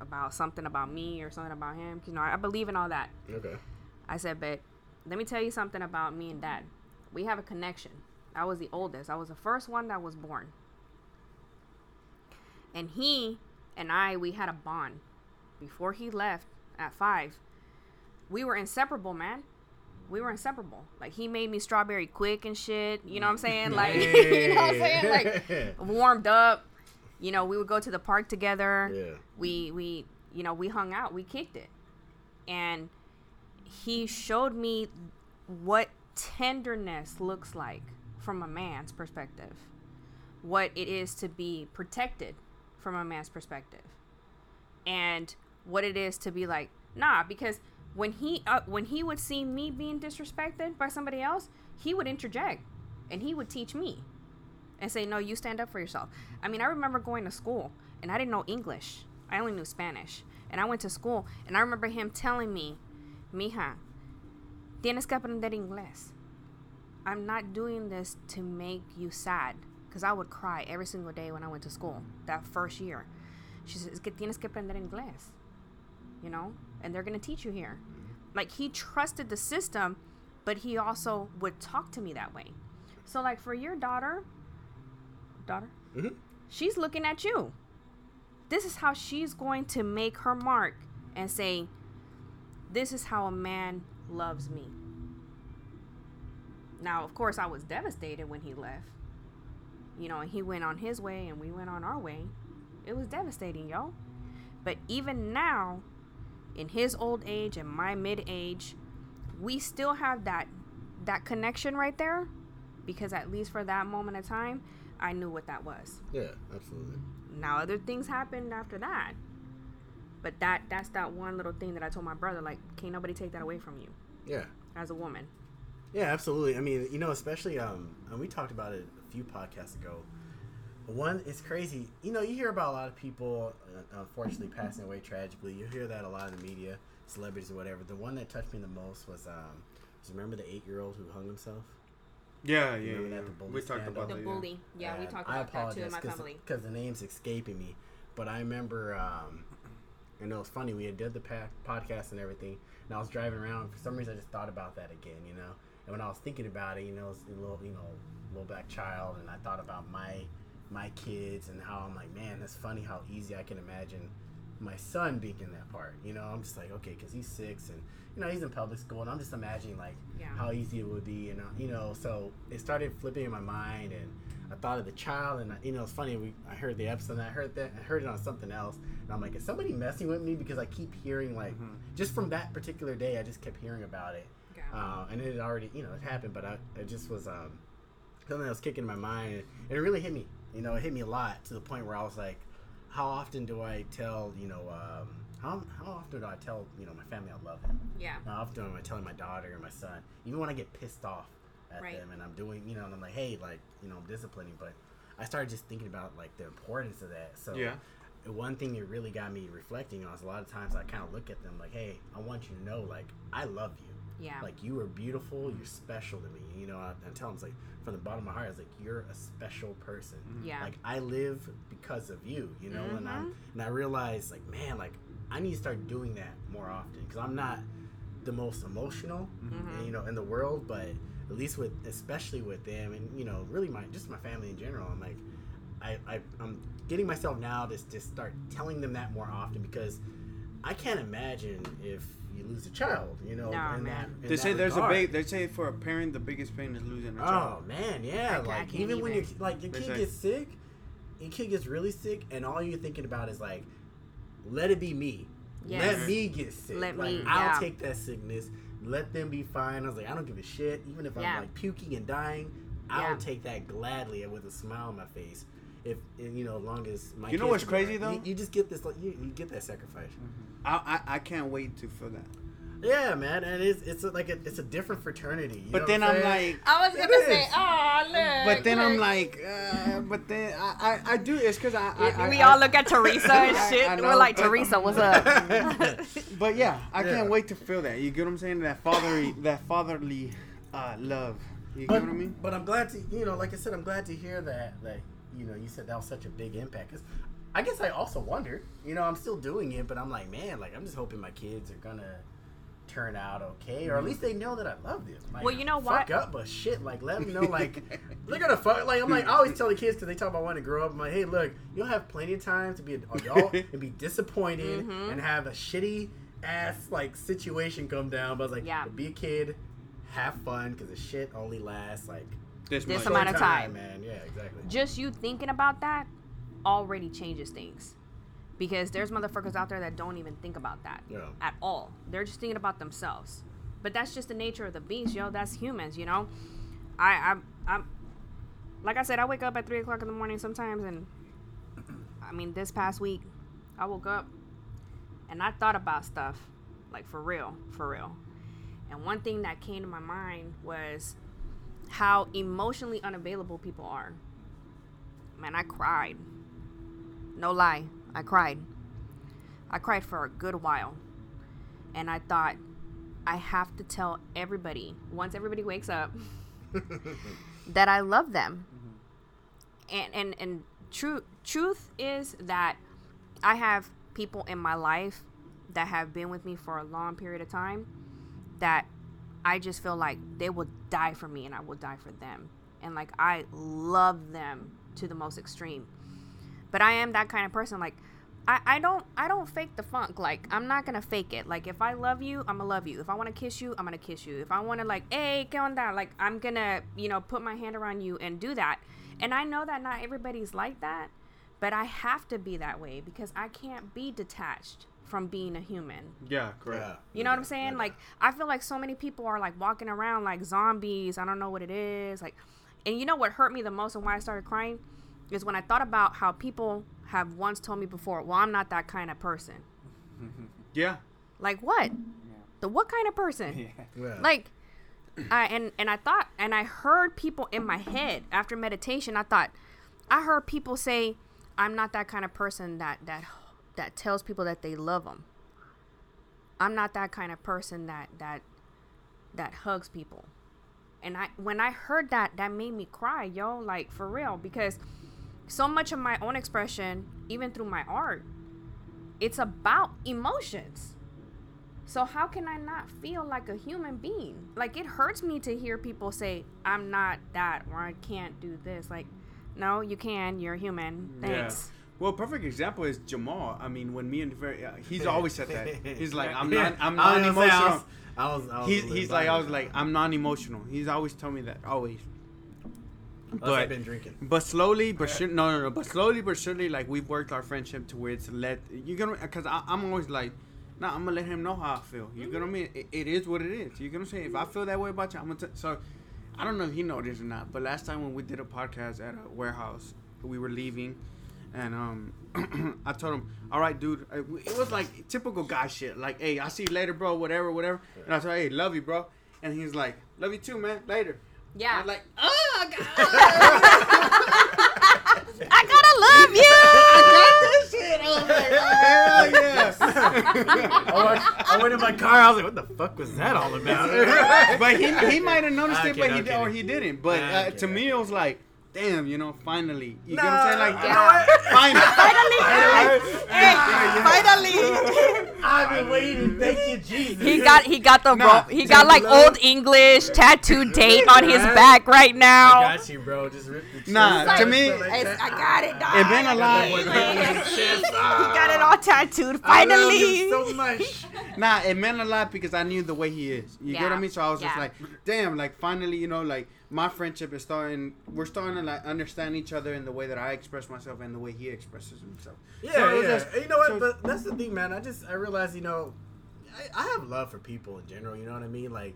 about something about me or something about him. You know, I believe in all that. Okay. I said, but let me tell you something about me and Dad. We have a connection. I was the oldest. I was the first one that was born. And he and I, we had a bond. Before he left at five, we were inseparable, man. We were inseparable. Like he made me strawberry Quik and shit. You know what I'm saying? Like you know what I'm saying? Like warmed up. You know, we would go to the park together. Yeah. We we you know, we hung out, we kicked it. And he showed me what tenderness looks like from a man's perspective. What it is to be protected from a man's perspective. And what it is to be like, nah, because when he uh, when he would see me being disrespected by somebody else, he would interject and he would teach me and say, "No, you stand up for yourself." I mean, I remember going to school and I didn't know English. I only knew Spanish. And I went to school and I remember him telling me, "Mija, tienes que aprender inglés." I'm not doing this to make you sad because I would cry every single day when I went to school that first year. She says, "Es que tienes que aprender inglés." You know? And they're going to teach you here. Like he trusted the system, but he also would talk to me that way. So like for your daughter, daughter, Mhm. she's looking at you. This is how she's going to make her mark and say, "This is how a man loves me." Now, of course, I was devastated when he left. You know, and he went on his way and we went on our way. It was devastating, y'all. But even now, in his old age and my mid age, we still have that that connection right there because at least for that moment of time, I knew what that was. Yeah, absolutely. Now other things happened after that. But that that's that one little thing that I told my brother like can't nobody take that away from you Yeah. as a woman. Yeah, absolutely. I mean, you know, especially um, and we talked about it few podcasts ago. One, it's crazy. You know, you hear about a lot of people, uh, unfortunately, passing away tragically. You hear that a lot in the media, celebrities or whatever. The one that touched me the most was, um, was remember the eight-year-old who hung himself? Yeah, yeah, yeah. that, the we talked about The that. yeah. bully. Yeah, we And talked I about that too in my apologize family. because the name's escaping me. But I remember, um, and it was funny. We had did the pa- podcast and everything, and I was driving around. For some reason, I just thought about that again, you know. And when I was thinking about it, you know, it was a little, you know, little black child, and I thought about my my kids and how I'm like, man, that's funny how easy I can imagine my son being in that part. You know, I'm just like, okay, because he's six and you know he's in public school, and I'm just imagining like Yeah. how easy it would be, and uh, you know, so it started flipping in my mind, and I thought of the child, and you know, it's funny. We I heard the episode, and I heard that I heard it on something else, and I'm like, is somebody messing with me because I keep hearing like just from that particular day, I just kept hearing about it, Yeah. Uh, and it had already you know it happened, but I it just was um something that was kicking in my mind, and it really hit me. You know, it hit me a lot to the point where I was like, how often do I tell you know um, how how often do I tell you know my family I love them? yeah. How often am I telling my daughter and my son, even when I get pissed off at Right. them and I'm doing, you know, and I'm like, hey, like, you know, I'm disciplining, but I started just thinking about like the importance of that. So Yeah. one thing that really got me reflecting on is a lot of times I kind of look at them like, hey, I want you to know, like, I love you. Yeah. Like you are beautiful, you're special to me. You know, I, I tell them like from the bottom of my heart, I was like you're a special person. Yeah. Like I live because of you. You know, and I and I realized like man, like I need to start doing that more often because I'm not the most emotional, Mhm. you know, in the world, but at least with especially with them and you know really my just my family in general. I'm like I, I I'm getting myself now to just start telling them that more often because I can't imagine if you lose a child, you know. Nah, in man. That, in They say that there's a regard. big. They say for a parent, the biggest pain is losing a oh, child. Oh man, yeah. I ca- I like even when you even. like your They kid say- gets sick, your kid gets really sick, and all you're thinking about is like, let it be me. Yes. Let me get sick. Let like, me, I'll yeah. take that sickness. Let them be fine. I was like, I don't give a shit. Even if Yeah. I'm like puking and dying, I'll Yeah. take that gladly and with a smile on my face. If you know, as long as my You know what's crazy, right. though? You, you just get this like you, you get that sacrifice. I, I I can't wait to feel that. Yeah, man, and it's it's a, like a, it's a different fraternity. you But know then what I'm saying? like, I was It gonna say, is. oh look. but then I'm like, uh, but then I, I I do. It's because I, I, I we I- all look at Teresa and I- shit. I We're like, but- Teresa, what's up? But yeah, I Yeah. can't wait to feel that. You get what I'm saying? That fatherly, that fatherly uh, love. You get But, what I mean? but I'm glad to, you know, like I said, I'm glad to hear that, that, you know, you said that was such a big impact. Cause I guess I also wondered, you know, I'm still doing it, but I'm like, man, like, I'm just hoping my kids are gonna turn out okay, or at least they know that I love them. Like, Well, you know what? fuck up, but shit, like, let them know, like, they're gonna fuck. Like, I'm like, I always tell the kids because they talk about wanting to grow up. I'm like, hey, look, you'll have plenty of time to be an adult and be disappointed Mm-hmm. and have a shitty ass like situation come down. But I was like, Yeah. be a kid, have fun, because the shit only lasts like This, This much. amount of time. man. Yeah, exactly. Just you thinking about that already changes things. Because there's motherfuckers out there that don't even think about that Yeah. at all. They're just thinking about themselves. But that's just the nature of the beast, yo. That's humans, you know. I, I'm, I'm, like I said, I wake up at three o'clock in the morning sometimes, and I mean, this past week, I woke up and I thought about stuff, like for real, for real. And one thing that came to my mind was how emotionally unavailable people are. Man, I cried. No lie, I cried. I cried for a good while. And I thought, I have to tell everybody, once everybody wakes up, that I love them. Mm-hmm. And and and true truth is that I have people in my life that have been with me for a long period of time that I just feel like they will die for me and I will die for them. And like I love them to the most extreme. But I am that kind of person like I, I don't I don't fake the funk. Like I'm not gonna fake it. Like if I love you, I'm gonna love you. If I wanna kiss you, I'm gonna kiss you. If I wanna like, hey, get on that, like I'm gonna, you know, put my hand around you and do that. And I know that not everybody's like that, but I have to be that way because I can't be detached from being a human. Yeah, correct. Yeah. You know what I'm saying? Like I feel like so many people are like walking around like zombies. I don't know what it is. Like and you know what hurt me the most and why I started crying is when I thought about how people have once told me before, "Well, I'm not that kind of person." Yeah. Like what? The what kind of person? Yeah. Like I and and I thought and I heard people in my head after meditation, I thought I heard people say, "I'm not that kind of person that that that tells people that they love them." I'm not that kind of person that that that hugs people. And I when I heard that, that made me cry, yo, like for real, because so much of my own expression, even through my art, it's about emotions. So how can I not feel like a human being? Like it hurts me to hear people say I'm not that or I can't do this. Like, no, you can. You're human. Thanks. Well, perfect example is Jamal. I mean, when me and Ver- uh, he's always said that. He's like, I'm not, I'm not I emotional. I was, I was He's, he's like, I was like, I'm non-emotional. He's always told me that, always. But I've been drinking. But slowly, but sure, no, no, no. But slowly, but surely, like we've worked our friendship to where it's let you gonna because I'm always like, nah, I'm gonna let him know how I feel. You gonna mean it, it is what it is. You gonna say if I feel that way about you, I'm gonna. T- so, I don't know if he noticed or not, but last time when we did a podcast at a warehouse, we were leaving, and um, I told him, all right, dude, uh, it was like typical guy shit, like, hey, I see you later, bro, whatever, whatever, and I said, hey, love you, bro, and he's like, love you too, man, later. Yeah. I'm like, oh, God. I gotta love you. Hell yeah. I went, I went in my car. I was like, "What the fuck was that all about?" but he, he might have noticed it, but he did, or he didn't. But uh, to me, it was like, damn, you know, finally. You Nah, get what I'm saying? Like, you know what? finally. Finally. I've been waiting. Thank you, Jesus. He got he got the Nah, ro- he got like love. old English tattooed date on his back right now. I now. got you, bro. Just rip the chest Nah, out. to me- It's- I got it. Dog. It been a lot. He got it all tattooed. I love Finally. you so much. Nah, it meant a lot because I knew the way he is. You get what I mean? So I was just like, damn, like finally, you know, like my friendship is starting. We're starting to like understand each other in the way that I express myself and the way he expresses himself. Yeah, So yeah. just- you know what? so- but that's the thing, man. I just I realize, you know, I, I have love for people in general. You know what I mean? Like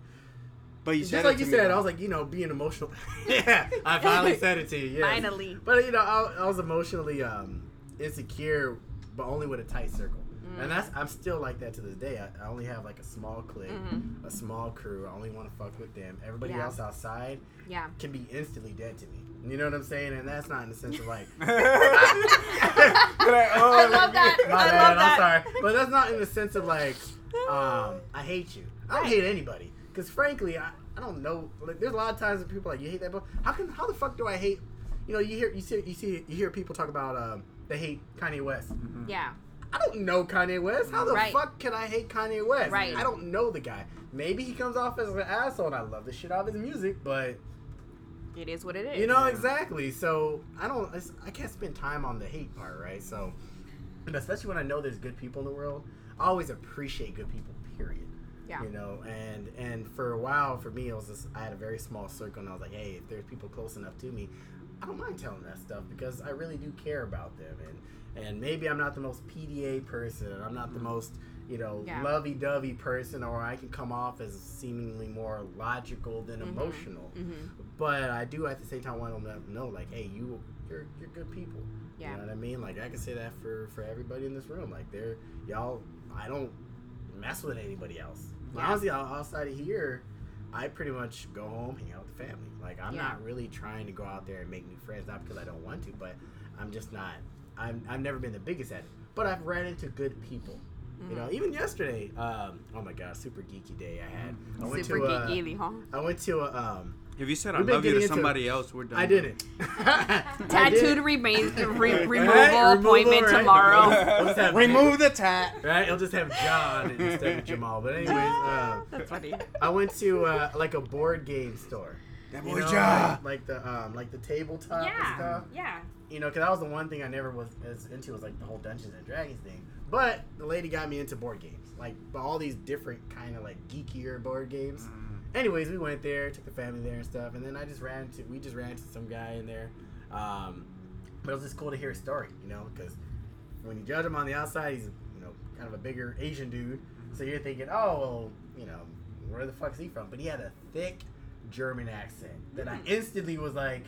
But you just said like it you to said, me. I was like, you know, being emotional. yeah, I finally said it to you. Yes. Finally. But you know, I, I was emotionally um, insecure, but only with a tight circle. And that's I'm still like that to this day. I, I only have like a small clique, Mhm. a small crew. I only want to fuck with them. Everybody Yeah. else outside Yeah. can be instantly dead to me. You know what I'm saying? And that's not in the sense of like I love that. My I bad, love that. I'm sorry. But that's not in the sense of like, um, I hate you. I don't Right. hate anybody. Because frankly, I, I don't know. Like, there's a lot of times when people are like, you hate that, but how can, how the fuck do I hate? You know, you hear, you see, you see, you hear people talk about, um, they hate Kanye West. Yeah. I don't know Kanye West. How the Right. fuck can I hate Kanye West? Right. I don't know the guy. Maybe he comes off as an asshole, and I love the shit out of his music, but It is what it is. you know exactly. So I don't. it's- I can't spend time on the hate part, right? So, and especially when I know there's good people in the world, I always appreciate good people. Period. Yeah. You know, and and for a while, for me, it was just I had a very small circle, and I was like, hey, if there's people close enough to me, I don't mind telling that stuff because I really do care about them, and and maybe I'm not the most PDA person, I'm not the most you know Yeah. lovey-dovey person, or I can come off as seemingly more logical than emotional Mhm. but I do at the same time want them to know, like, hey, you, you're, you're good people. Yeah. You know what I mean? Like, I can say that for for everybody in this room. Like, they're y'all. I don't mess with anybody else. Yeah. Honestly, out- outside of here, I pretty much go home, hang out with the family. Like, I'm Yeah. not really trying to go out there and make new friends, not because I don't want to, but I'm just not. I'm I've never been the biggest at it, but I've ran into good people. You know, even yesterday. Um, oh my god, super geeky day I had. I went Super to a, geeky, huh? I went to a um. if you said I love you to getting into- somebody else, we're done. I didn't. Tattooed didn't. re- removal Removal, appointment right? tomorrow. It'll have- Remove the tat. Right? It'll just have John instead of Jamal. But anyways, uh, That's funny. I went to uh, like a board game store. That You boy know, Ja. like, like the um, like the tabletop and Yeah. stuff. Yeah. You know, because that was the one thing I never was as into was like the whole Dungeons and Dragons thing. But the lady got me into board games, like but all these different kind of like geekier board games. Anyways, we went there, took the family there and stuff, and then I just ran to we just ran to some guy in there. Um, but it was just cool to hear his story, you know, because when you judge him on the outside, he's you know kind of a bigger Asian dude. So you're thinking, oh well, you know, where the fuck's he from? But he had a thick German accent that I instantly was like,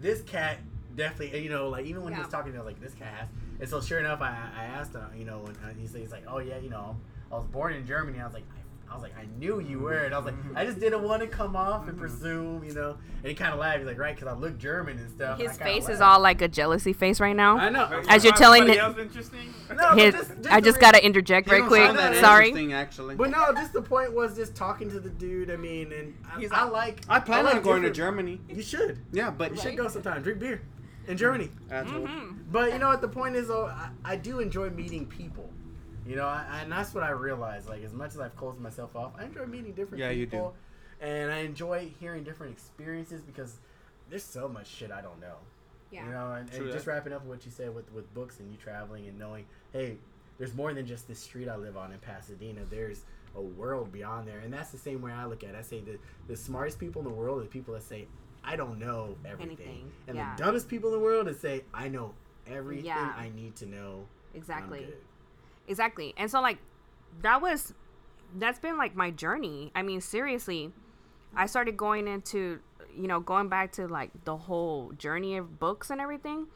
this cat definitely, you know, like even when he was talking, I was like, this cat has. And so sure enough, I, I asked him, you know, and uh, he says he's like, oh yeah, you know, I was born in Germany. I was like, I was like, I knew you were. And I was like, I just didn't want to come off and presume, you know. And he kind of laughed. He's like, right, because I look German and stuff. His I kinda face is all like a jealousy face right now. I know. As you're Find telling somebody it- interesting. No, but His, just- just I just re- gotta interject You right quick. Sorry. actually. But no, just the point was just talking to the dude. I mean, and I, He's I like- like. I plan like on going to Germany. You should. Yeah, but You should go sometime. Drink beer in Germany. Mm-hmm. But you know what? The point is, though, I, I do enjoy meeting people. You know, I, and that's what I realized. Like, as much as I've closed myself off, I enjoy meeting different Yeah, you do. people. And I enjoy hearing different experiences because there's so much shit I don't know. Yeah. You know, and, and just wrapping up what you said with, with books and you traveling and knowing, hey, there's more than just this street I live on in Pasadena. There's a world beyond there. And that's the same way I look at it. I say the, the smartest people in the world are the people that say, I don't know everything. Anything, And yeah. the dumbest people in the world is say, I know everything Yeah. I need to know. Exactly. good." Exactly. And so like that was that's been like my journey. I mean, seriously. I started going into you know, going back to like the whole journey of books and everything.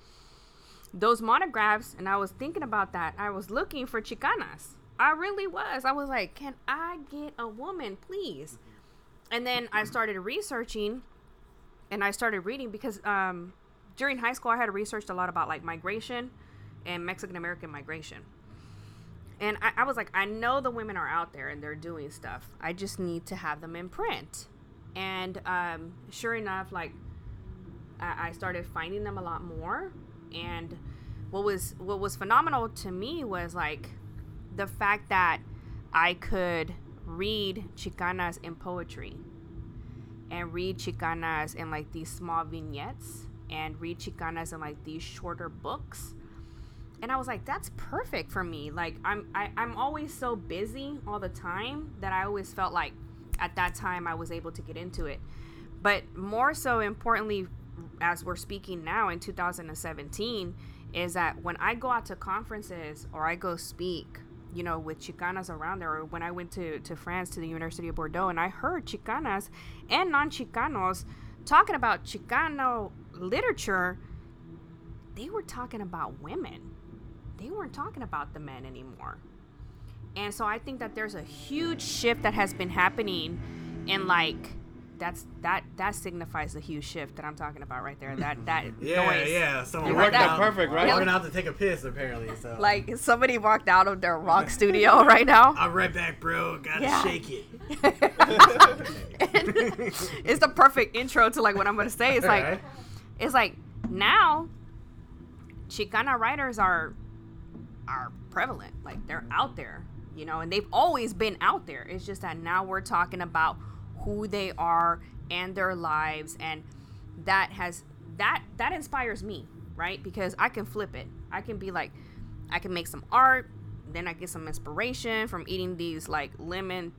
Those monographs and I was thinking about that. I was looking for chicanas. I really was. I was like, "Can I get a woman, please?" And then I started researching and I started reading because um during high school I had researched a lot about like migration and Mexican American migration. And I, I was like, I know the women are out there and they're doing stuff. I just need to have them in print. And um, sure enough, like I, I started finding them a lot more. And what was what was phenomenal to me was like the fact that I could read Chicanas in poetry and read Chicanas in like these small vignettes and read Chicanas in like these shorter books and I was like, that's perfect for me. Like I'm I, I'm always so busy all the time that I always felt like at that time I was able to get into it. But more so importantly, as we're speaking now in 2017, is that when I go out to conferences or I go speak, you know, with Chicanas around there, or when I went to, to France to the University of Bordeaux and I heard Chicanas and non Chicanos talking about Chicano literature, they were talking about women they weren't talking about the men anymore. And so I think that there's a huge shift that has been happening in like that's that that signifies the huge shift that I'm talking about right there. That that Yeah, noise. yeah. Someone You walked worked out out perfect, right? Walking out to have to take a piss, apparently. So Like somebody walked out of their rock studio right now. I'm right back, bro. Gotta Yeah. shake it. it's the perfect intro to like what I'm gonna say. It's like Alright. it's like now Chicana writers are are prevalent. Like they're out there, you know, and they've always been out there. It's just that now we're talking about who they are and their lives and that has that that inspires me, right? Because I can flip it. I can be like I can make some art, then I get some inspiration from eating these like lemon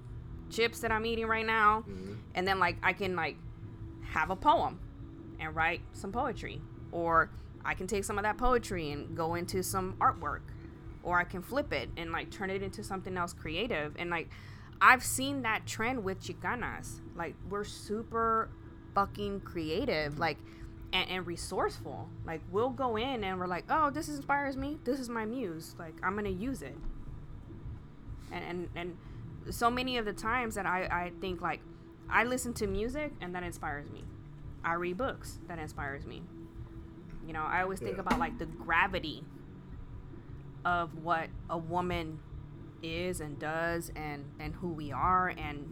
chips that I'm eating right now. Mm-hmm. And then like I can like have a poem and write some poetry or I can take some of that poetry and go into some artwork or I can flip it and like turn it into something else creative and like I've seen that trend with Chicanas. Like we're super fucking creative like and, and resourceful. Like we'll go in and we're like, "Oh, this inspires me. This is my muse. Like I'm going to use it." And and and so many of the times that I I think like I listen to music and that inspires me. I read books that inspires me. You know, I always think Yeah. about like the gravity of what a woman is and does and and who we are and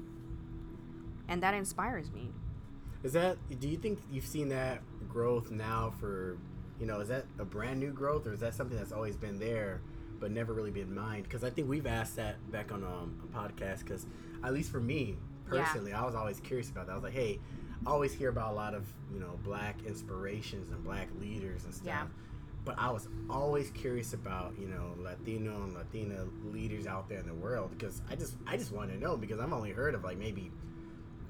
and that inspires me. Is that? Do you think you've seen that growth now for? You know, is that a brand new growth, or is that something that's always been there, but never really been mined? Because I think we've asked that back on um, a podcast. Because at least for me Yeah. personally, I was always curious about that. I was like, hey, I always hear about a lot of you know black inspirations and black leaders and stuff. Yeah. But I was always curious about you know Latino and Latina leaders out there in the world because I just I just want to know because I've only heard of like maybe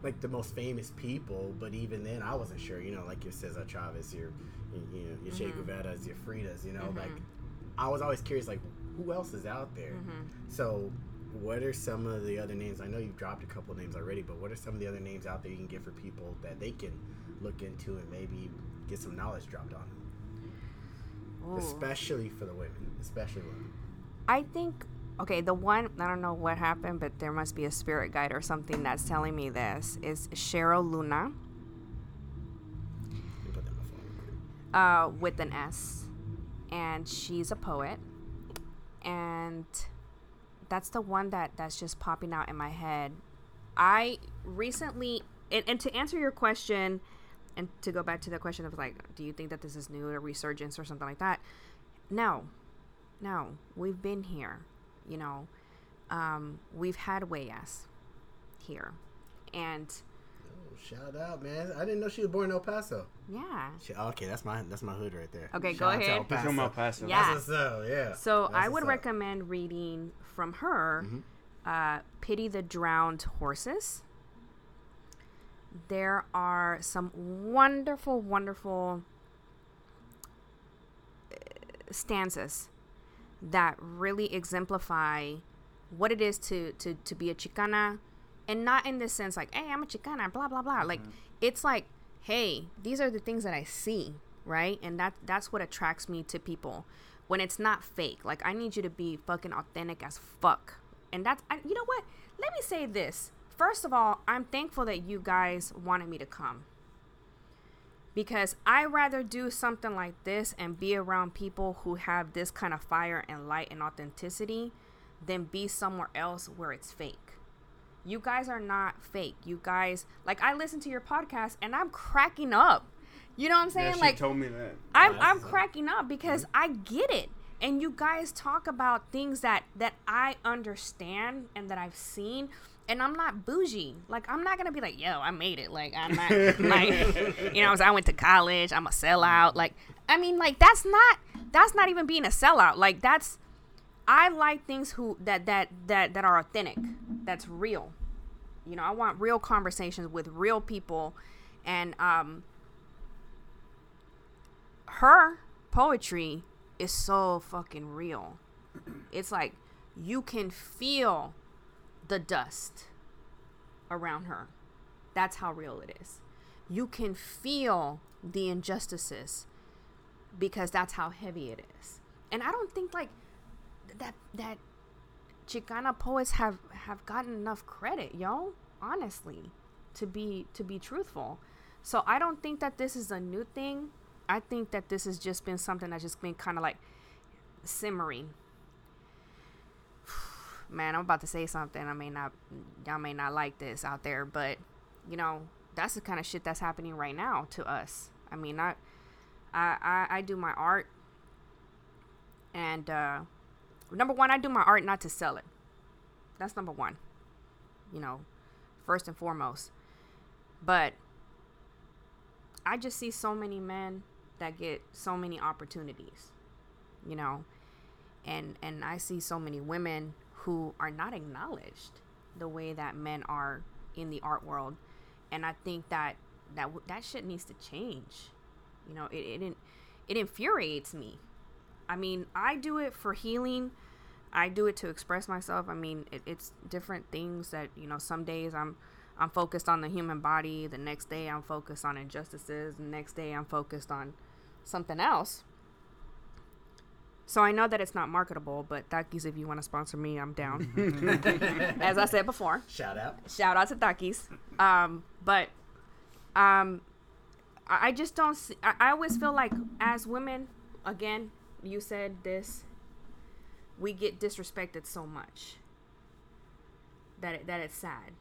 like the most famous people, but even then, I wasn't sure. You know, like your Cesar Chavez, your you know your Che mm-hmm. Guevara's, your Fridas. You know, like mm-hmm. I was always curious, like who else is out there. Mm-hmm. So, what are some of the other names? I know you've dropped a couple names already, but what are some of the other names out there you can get for people that they can look into and maybe get some knowledge dropped on them, Ooh. especially for the women, especially women. I think Okay, the one I don't know what happened, but there must be a spirit guide or something that's telling me this is Sheryl Luna, Let me put that in my phone. uh, with an S, and she's a poet, and that's the one that that's just popping out in my head. I recently, and, and to answer your question, and to go back to the question of like, do you think that this is new, a resurgence or something like that? No, no, we've been here. You know, um, we've had Weyas here, and Oh, shout out, man! I didn't know she was born in El Paso. yeah. She, okay, that's my that's my hood right there. Okay, Shout go out to ahead. El He's from El Paso. Paso. Yeah. That's what's up, yeah. So That's I would recommend reading from her uh, Pity the Drowned Horses. There are some wonderful, wonderful uh, stanzas that really exemplify what it is to, to, to be a Chicana. And not in this sense like, hey, I'm a Chicana, blah, blah, blah. Like, it's like, hey, these are the things that I see, right? And that that's what attracts me to people when it's not fake. Like I need you to be fucking authentic as fuck. And that's I, you know what? Let me say this. First of all, I'm thankful that you guys wanted me to come. Because I rather do something like this and be around people who have this kind of fire and light and authenticity than be somewhere else where it's fake. You guys are not fake. You guys like I listen to your podcast and I'm cracking up. You know what I'm saying? Yeah, she like told me that. I'm I'm cracking up because mm-hmm. I get it. And you guys talk about things that that I understand and that I've seen and I'm not bougie. Like I'm not gonna be like, yo, I made it. Like I'm not like you know, I went to college, I'm a sellout. Like I mean like that's not that's not even being a sellout. Like that's I like things who that that that that are authentic. That's real. You know, I want real conversations with real people and um her poetry is so fucking real. It's like you can feel the dust around her. That's how real it is. You can feel the injustices because that's how heavy it is. And I don't think like that that Chicana poets have have gotten enough credit, yo. Honestly, to be to be truthful. So I don't think that this is a new thing. I think that this has just been something that's just been kind of like simmering. Man, I'm about to say something. I may not, y'all may not like this out there, but you know, that's the kind of shit that's happening right now to us. I mean, I, I, I, I do my art, and uh, number one, I do my art not to sell it. That's number one. You know, first and foremost. But I just see so many men that get so many opportunities, you know, and and I see so many women who are not acknowledged the way that men are in the art world, and I think that that that shit needs to change. You know, it it it infuriates me. I mean, I do it for healing. I do it to express myself. I mean, it, it's different things that you know. Some days I'm I'm focused on the human body. The next day I'm focused on injustices. The next day I'm focused on something else. So I know that it's not marketable, but Takis, if you want to sponsor me, I'm down. As I said before, Shout out. shout out to Takis. Um, but um, I I just don't. See, I, I always feel like as women, again, you said this. We get disrespected so much that it, that it's sad.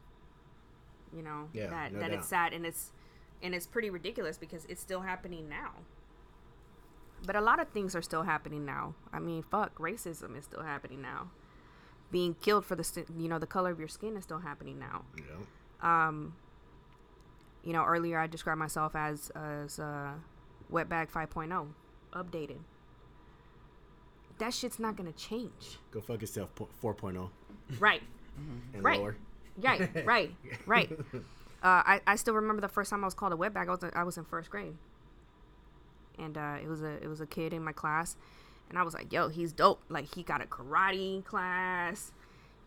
You know Yeah, that no that doubt. it's sad and it's and it's pretty ridiculous because it's still happening now. But a lot of things are still happening now. I mean, fuck, racism is still happening now. Being killed for the you know the color of your skin is still happening now You know? um, you know, earlier I described myself as as uh, wetbag 5.0, updated. That shit's not gonna change, Go fuck yourself. po- 4.0 right? and Right. lower. Right, right, right. Uh, I I still remember the first time I was called a wetbag. I was I was in first grade, and uh, it was a it was a kid in my class, and I was like, "Yo, he's dope! Like he got a karate class,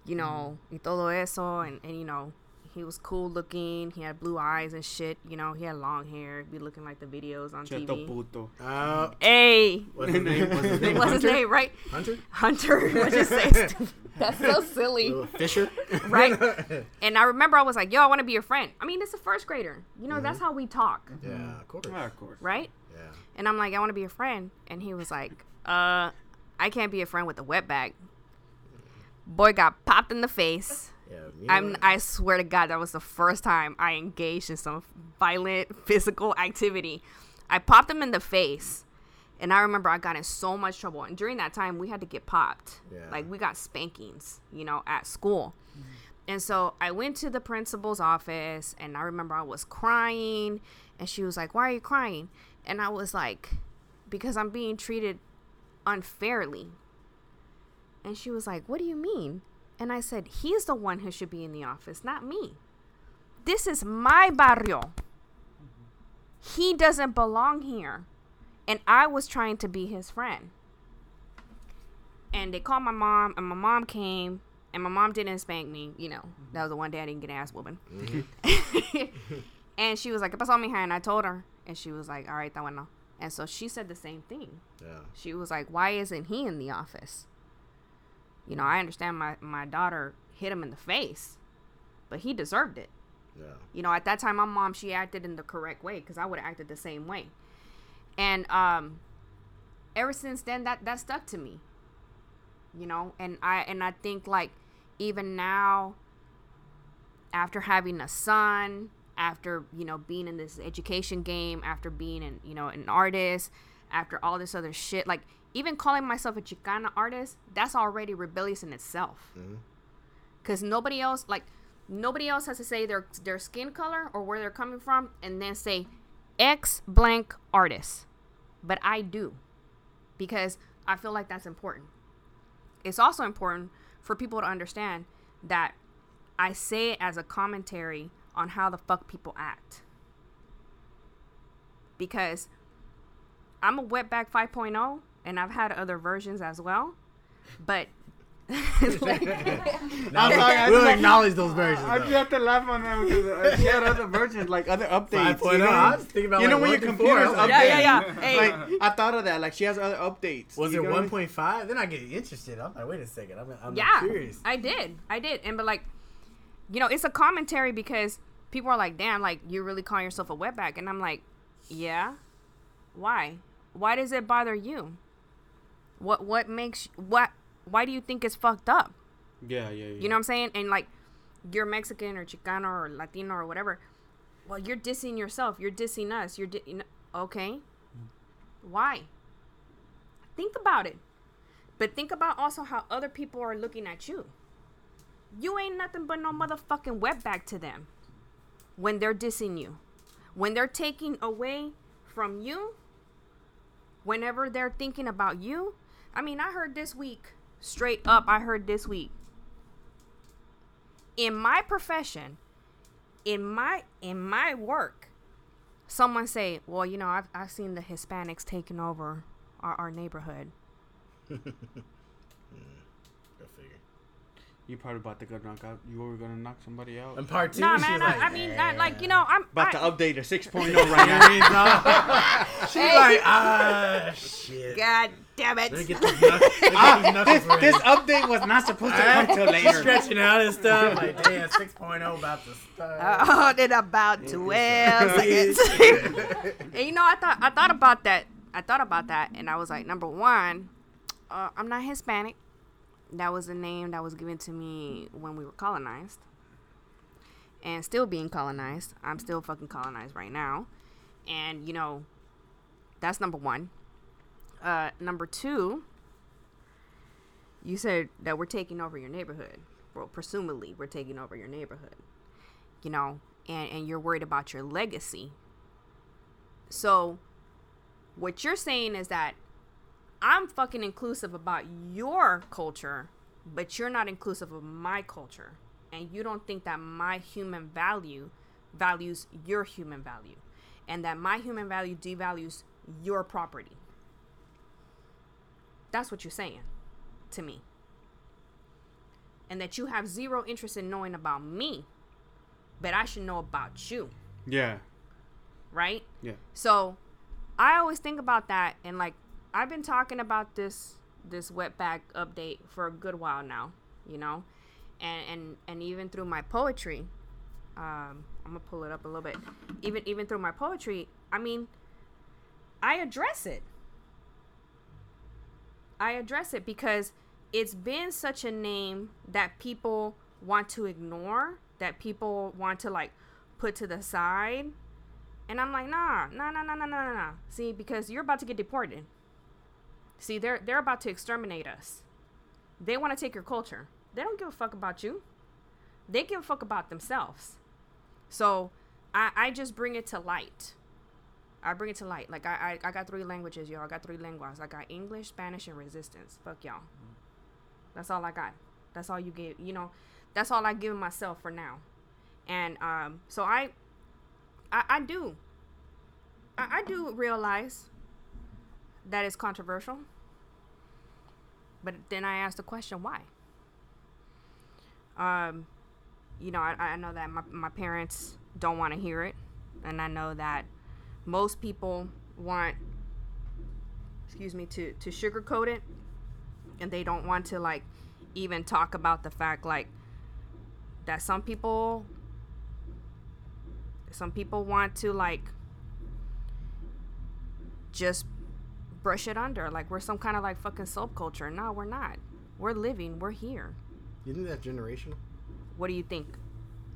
you know, y todo eso, and and you know, He was cool looking. He had blue eyes and shit. You know, he had long hair. Be looking like the videos on Cheto TV. puto. Uh, Hey, what's his name? What's his name? what's his name? Right, Hunter. Hunter. What'd you say? That's so silly. Little Fisher. right? And I remember I was like, "Yo, I want to be your friend." I mean, it's a first grader. You know, that's how we talk, yeah, of course. Ah, of course. right? Yeah. And I'm like, "I want to be a friend," and he was like, "Uh, I can't be a friend with a wetback." Boy got popped in the face. Yeah. I'm. I swear to God, that was the first time I engaged in some violent physical activity. I popped him in the face, and I remember I got in so much trouble. And during that time, we had to get popped. Yeah. Like we got spankings, you know, at school. And so I went to the principal's office, and I remember I was crying, and she was like, "Why are you crying?" And I was like, "Because I'm being treated unfairly." And she was like, "What do you mean?" And I said, "He's the one who should be in the office, not me. This is my barrio. He doesn't belong here." And I was trying to be his friend. And they called my mom, and my mom came, and my mom didn't spank me. You know, that was the one day I didn't get ass whooping. Mm-hmm. and she was like, ¿Qué pasó, mija? And I told her, and she was like, all right, that bueno. And so she said the same thing. Yeah. She was like, why isn't he in the office? You know, I understand my, my daughter hit him in the face, but he deserved it. Yeah. You know, at that time, my mom, she acted in the correct way because I would have acted the same way. And um, ever since then, that, that stuck to me. You know, and I and I think like even now, after having a son, after you know being in this education game, after being an you know an artist, after all this other shit, like even calling myself a Chicana artist, that's already rebellious in itself. Mm-hmm. Cause nobody else like nobody else has to say their their skin color or where they're coming from, and then say X blank artist, but I do because I feel like that's important. It's also important for people to understand that I say it as a commentary on how the fuck people act. Because I'm a wetback 5.0 and I've had other versions as well. But like, Now, sorry, I we'll just- acknowledge those versions. I just have to laugh on that because uh, she had other versions, like other updates. 5.0, you know, I was thinking about you know like when your computer's 4, I updating. Yeah, yeah, yeah. Hey. Like I thought of that. Like she has other updates. Was You it know what I mean? 1.5? Then I get interested. I'm like, wait a second. I'm, I'm yeah, curious. I did. I did. And but like, you know, it's a commentary because people are like, damn, like you're really calling yourself a wetback. And I'm like, yeah. Why? Why does it bother you? What what makes what why do you think it's fucked up? Yeah, yeah, yeah. You know what I'm saying? And like, you're Mexican or Chicano or Latino or whatever. Well, you're dissing yourself. You're dissing us. You're di- okay. Why? Think about it. But think about also how other people are looking at you. You ain't nothing but no motherfucking wetback to them when they're dissing you. When they're taking away from you, whenever they're thinking about you. I mean, I heard this week, straight up, I heard this week. In my profession, in my in my work, someone say, "Well, you know, I've I've seen the Hispanics taking over our, our neighborhood." Go figure. You probably about to go knock out. You were gonna knock somebody out. And part two, Nah, man. was I, like, I mean, I, like you know, I'm about I, to update a 6.0 right now. Earrings off. She's Hey. like, ah, shit. God damn it! get these, knuck- get this, this update was not supposed to come till She's later. stretching out and stuff. Like, damn, 6.0 about to start. Oh, in about twelve seconds. and you know, I thought I thought about that. I thought about that, and I was like, number one, uh, I'm not Hispanic. That was the name that was given to me when we were colonized, and still being colonized. I'm still fucking colonized right now, and you know, that's number one. Uh, number two, you said that we're taking over your neighborhood. Well, presumably, we're taking over your neighborhood you know, and, and you're worried about your legacy. So, what you're saying is that I'm fucking inclusive about your culture, but you're not inclusive of my culture. And you don't think that my human value values your human value, and that my human value devalues your property. That's what you're saying to me. And that you have zero interest in knowing about me but I should know about you, Yeah. right? Yeah. So I always think about that and like I've been talking about this this wetback update for a good while now, you know, and and and even through my poetry, um, I'm gonna pull it up a little bit. Even even through my poetry, I mean, I address it. I address it because it's been such a name that people want to ignore, that people want to like put to the side. And I'm like, nah, nah, nah, nah, nah, nah, nah. See, because you're about to get deported. See, they're they're about to exterminate us. They want to take your culture. They don't give a fuck about you. They give a fuck about themselves. So I, I just bring it to light. I bring it to light. Like I, I, I got three languages, y'all. I got three lenguas. I got English, Spanish, and resistance. Fuck y'all. That's all I got. That's all you give. You know, that's all I give myself for now. And um, so I, I, I do. I, I do realize that it's controversial. But then I ask the question, why? Um, you know, I, I know that my, my parents don't want to hear it. And I know that most people want, excuse me, to, to sugarcoat it. And they don't want to, like, even talk about the fact, like, that some people, some people want to, like, just brush it under. Like, we're some kind of, like, fucking subculture. No, we're not. We're living. We're here. You think that's generational? What do you think?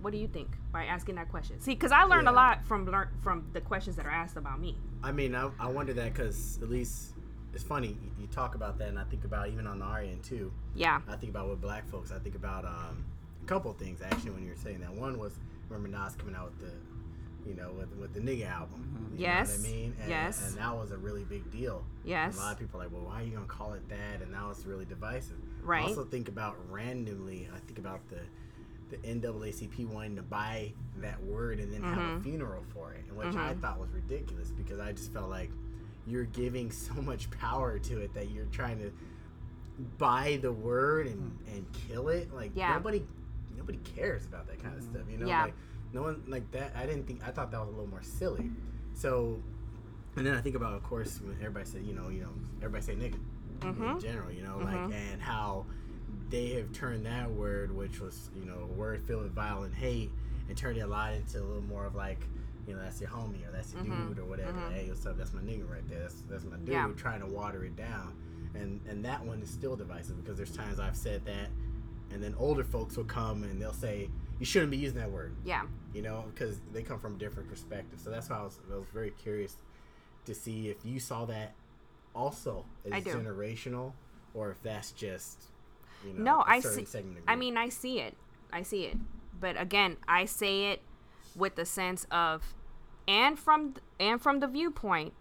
What do you think by asking that question? See, because I learned a lot from learn from the questions that are asked about me. I mean, I, I wonder that because at least it's funny you, talk about that, and I think about even on the our end too. Yeah. I think about with black folks. I think about um, a couple of things actually when you were saying that. One was remember Nas coming out with the, you know, with with the nigga album. You Yes. Know what I mean? And, Yes. And that was a really big deal. Yes. And a lot of people are like, well, why are you gonna call it that? And now it's really divisive. Right. I also think about randomly. I think about the the NAACP wanting to buy that word and then have Mm-hmm. a funeral for it, and which I mm-hmm. thought was ridiculous because I just felt like you're giving so much power to it that you're trying to buy the word and, hmm. and kill it. Like Yeah. nobody nobody cares about that kind of mm-hmm. stuff. You know, Yeah. like no one like that. I didn't think I thought that was a little more silly. So, and then I think about, of course, when everybody said, you know, you know, everybody say nigga in mm-hmm. general, you know, mm-hmm. like and how they have turned that word, which was you know a word filled with violent hate, and turned it a lot into a little more of like. You know, that's your homie or that's your mm-hmm. dude or whatever. Hey, what's up? That's my nigga right there. That's, that's my dude. Yeah. Trying to water it down, and and that one is still divisive because there's times I've said that, and then older folks will come and they'll say you shouldn't be using that word Yeah. You know, because they come from different perspectives. So that's why I was, I was very curious to see if you saw that also as generational, or if that's just you know No, a I certain see. segment of I mean, I see it. I see it. But again, I say it with the sense of, and from and from the viewpoint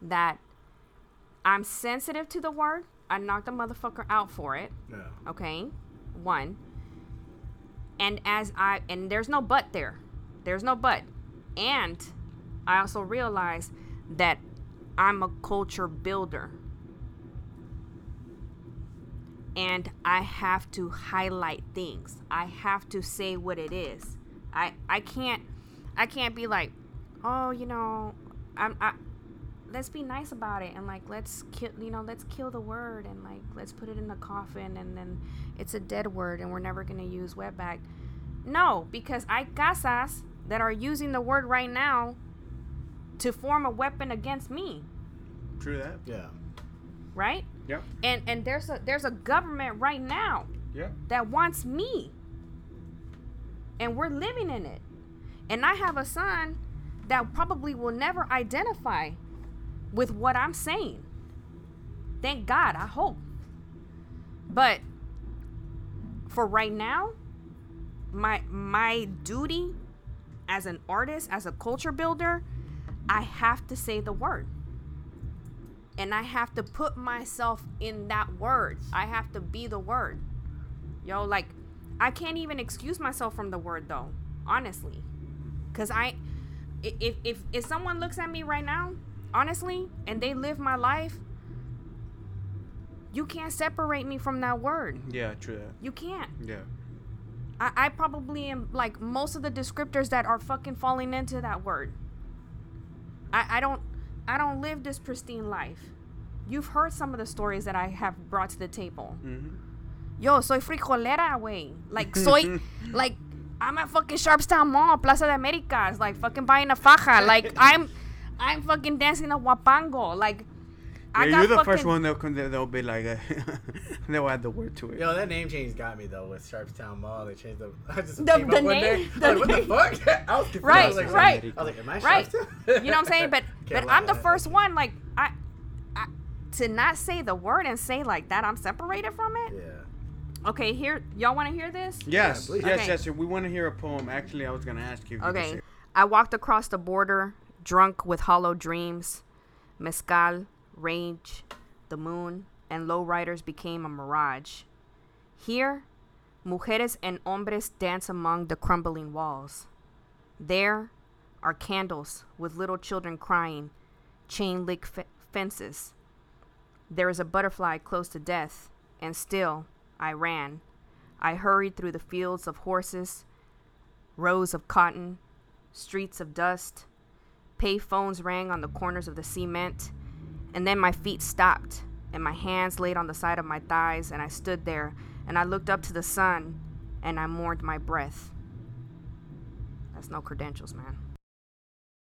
that I'm sensitive to the word. I knocked the motherfucker out for it. yeah. Okay, one. And as I and there's no but there, there's no but, and I also realize that I'm a culture builder. And I have to highlight things. I have to say what it is. I I can't I can't be like, oh, you know, I'm I let's be nice about it and like let's kill you know let's kill the word and like let's put it in the coffin and then it's a dead word and we're never gonna use wetback no because hay casas that are using the word right now to form a weapon against me True that. Yeah. right Yeah. and and there's a there's a government right now Yeah. that wants me and we're living in it and i have a son that probably will never identify with what i'm saying thank god i hope but for right now my my duty as an artist as a culture builder i have to say the word and I have to put myself in that word. I have to be the word. Yo, like I can't even excuse myself from the word though, honestly. I i- if if if someone looks at me right now, honestly, and they live my life, you can't separate me from that word. Yeah. True. You can't. Yeah. I, I probably am like most of the descriptors that are fucking falling into that word. I, I don't I don't live this pristine life. You've heard some of the stories that I have brought to the table. Mm-hmm. Yo, soy frijolera, way. Like soy like I'm at fucking Sharpstown Mall, Plaza de Americas, like fucking buying a faja. Like I'm I'm fucking dancing a huapango. Like I Yeah, got you're the first fucking- one they'll come- they'll be like, uh, they'll add the word to it. Yo, that name change got me though with Sharpstown Mall. They changed the. I just The- came the up one day. name- I the like, name. what the fuck? I was confused. I Right, was like, right. I was like, am I Right. You know what I'm saying? But but I'm the lie. first one. Like I, I to not say the word and say like that, I'm separated from it. Yeah. Okay, here y'all want to hear this? Yes, please. yes, Okay. yes. We want to hear a poem. Actually, I was gonna ask you. If you could Okay. say- I walked across the border, drunk with hollow dreams. Mezcal, rage, the moon, and lowriders became a mirage. Here, mujeres and hombres dance among the crumbling walls. There are candles with little children crying, chain link f- fences. There is a butterfly close to death, and still I ran. I hurried through the fields of horses, rows of cotton, streets of dust. Pay phones rang on the corners of the cement, and then my feet stopped, and my hands laid on the side of my thighs, and I stood there, and I looked up to the sun, and I mourned my breath. That's no credentials, man.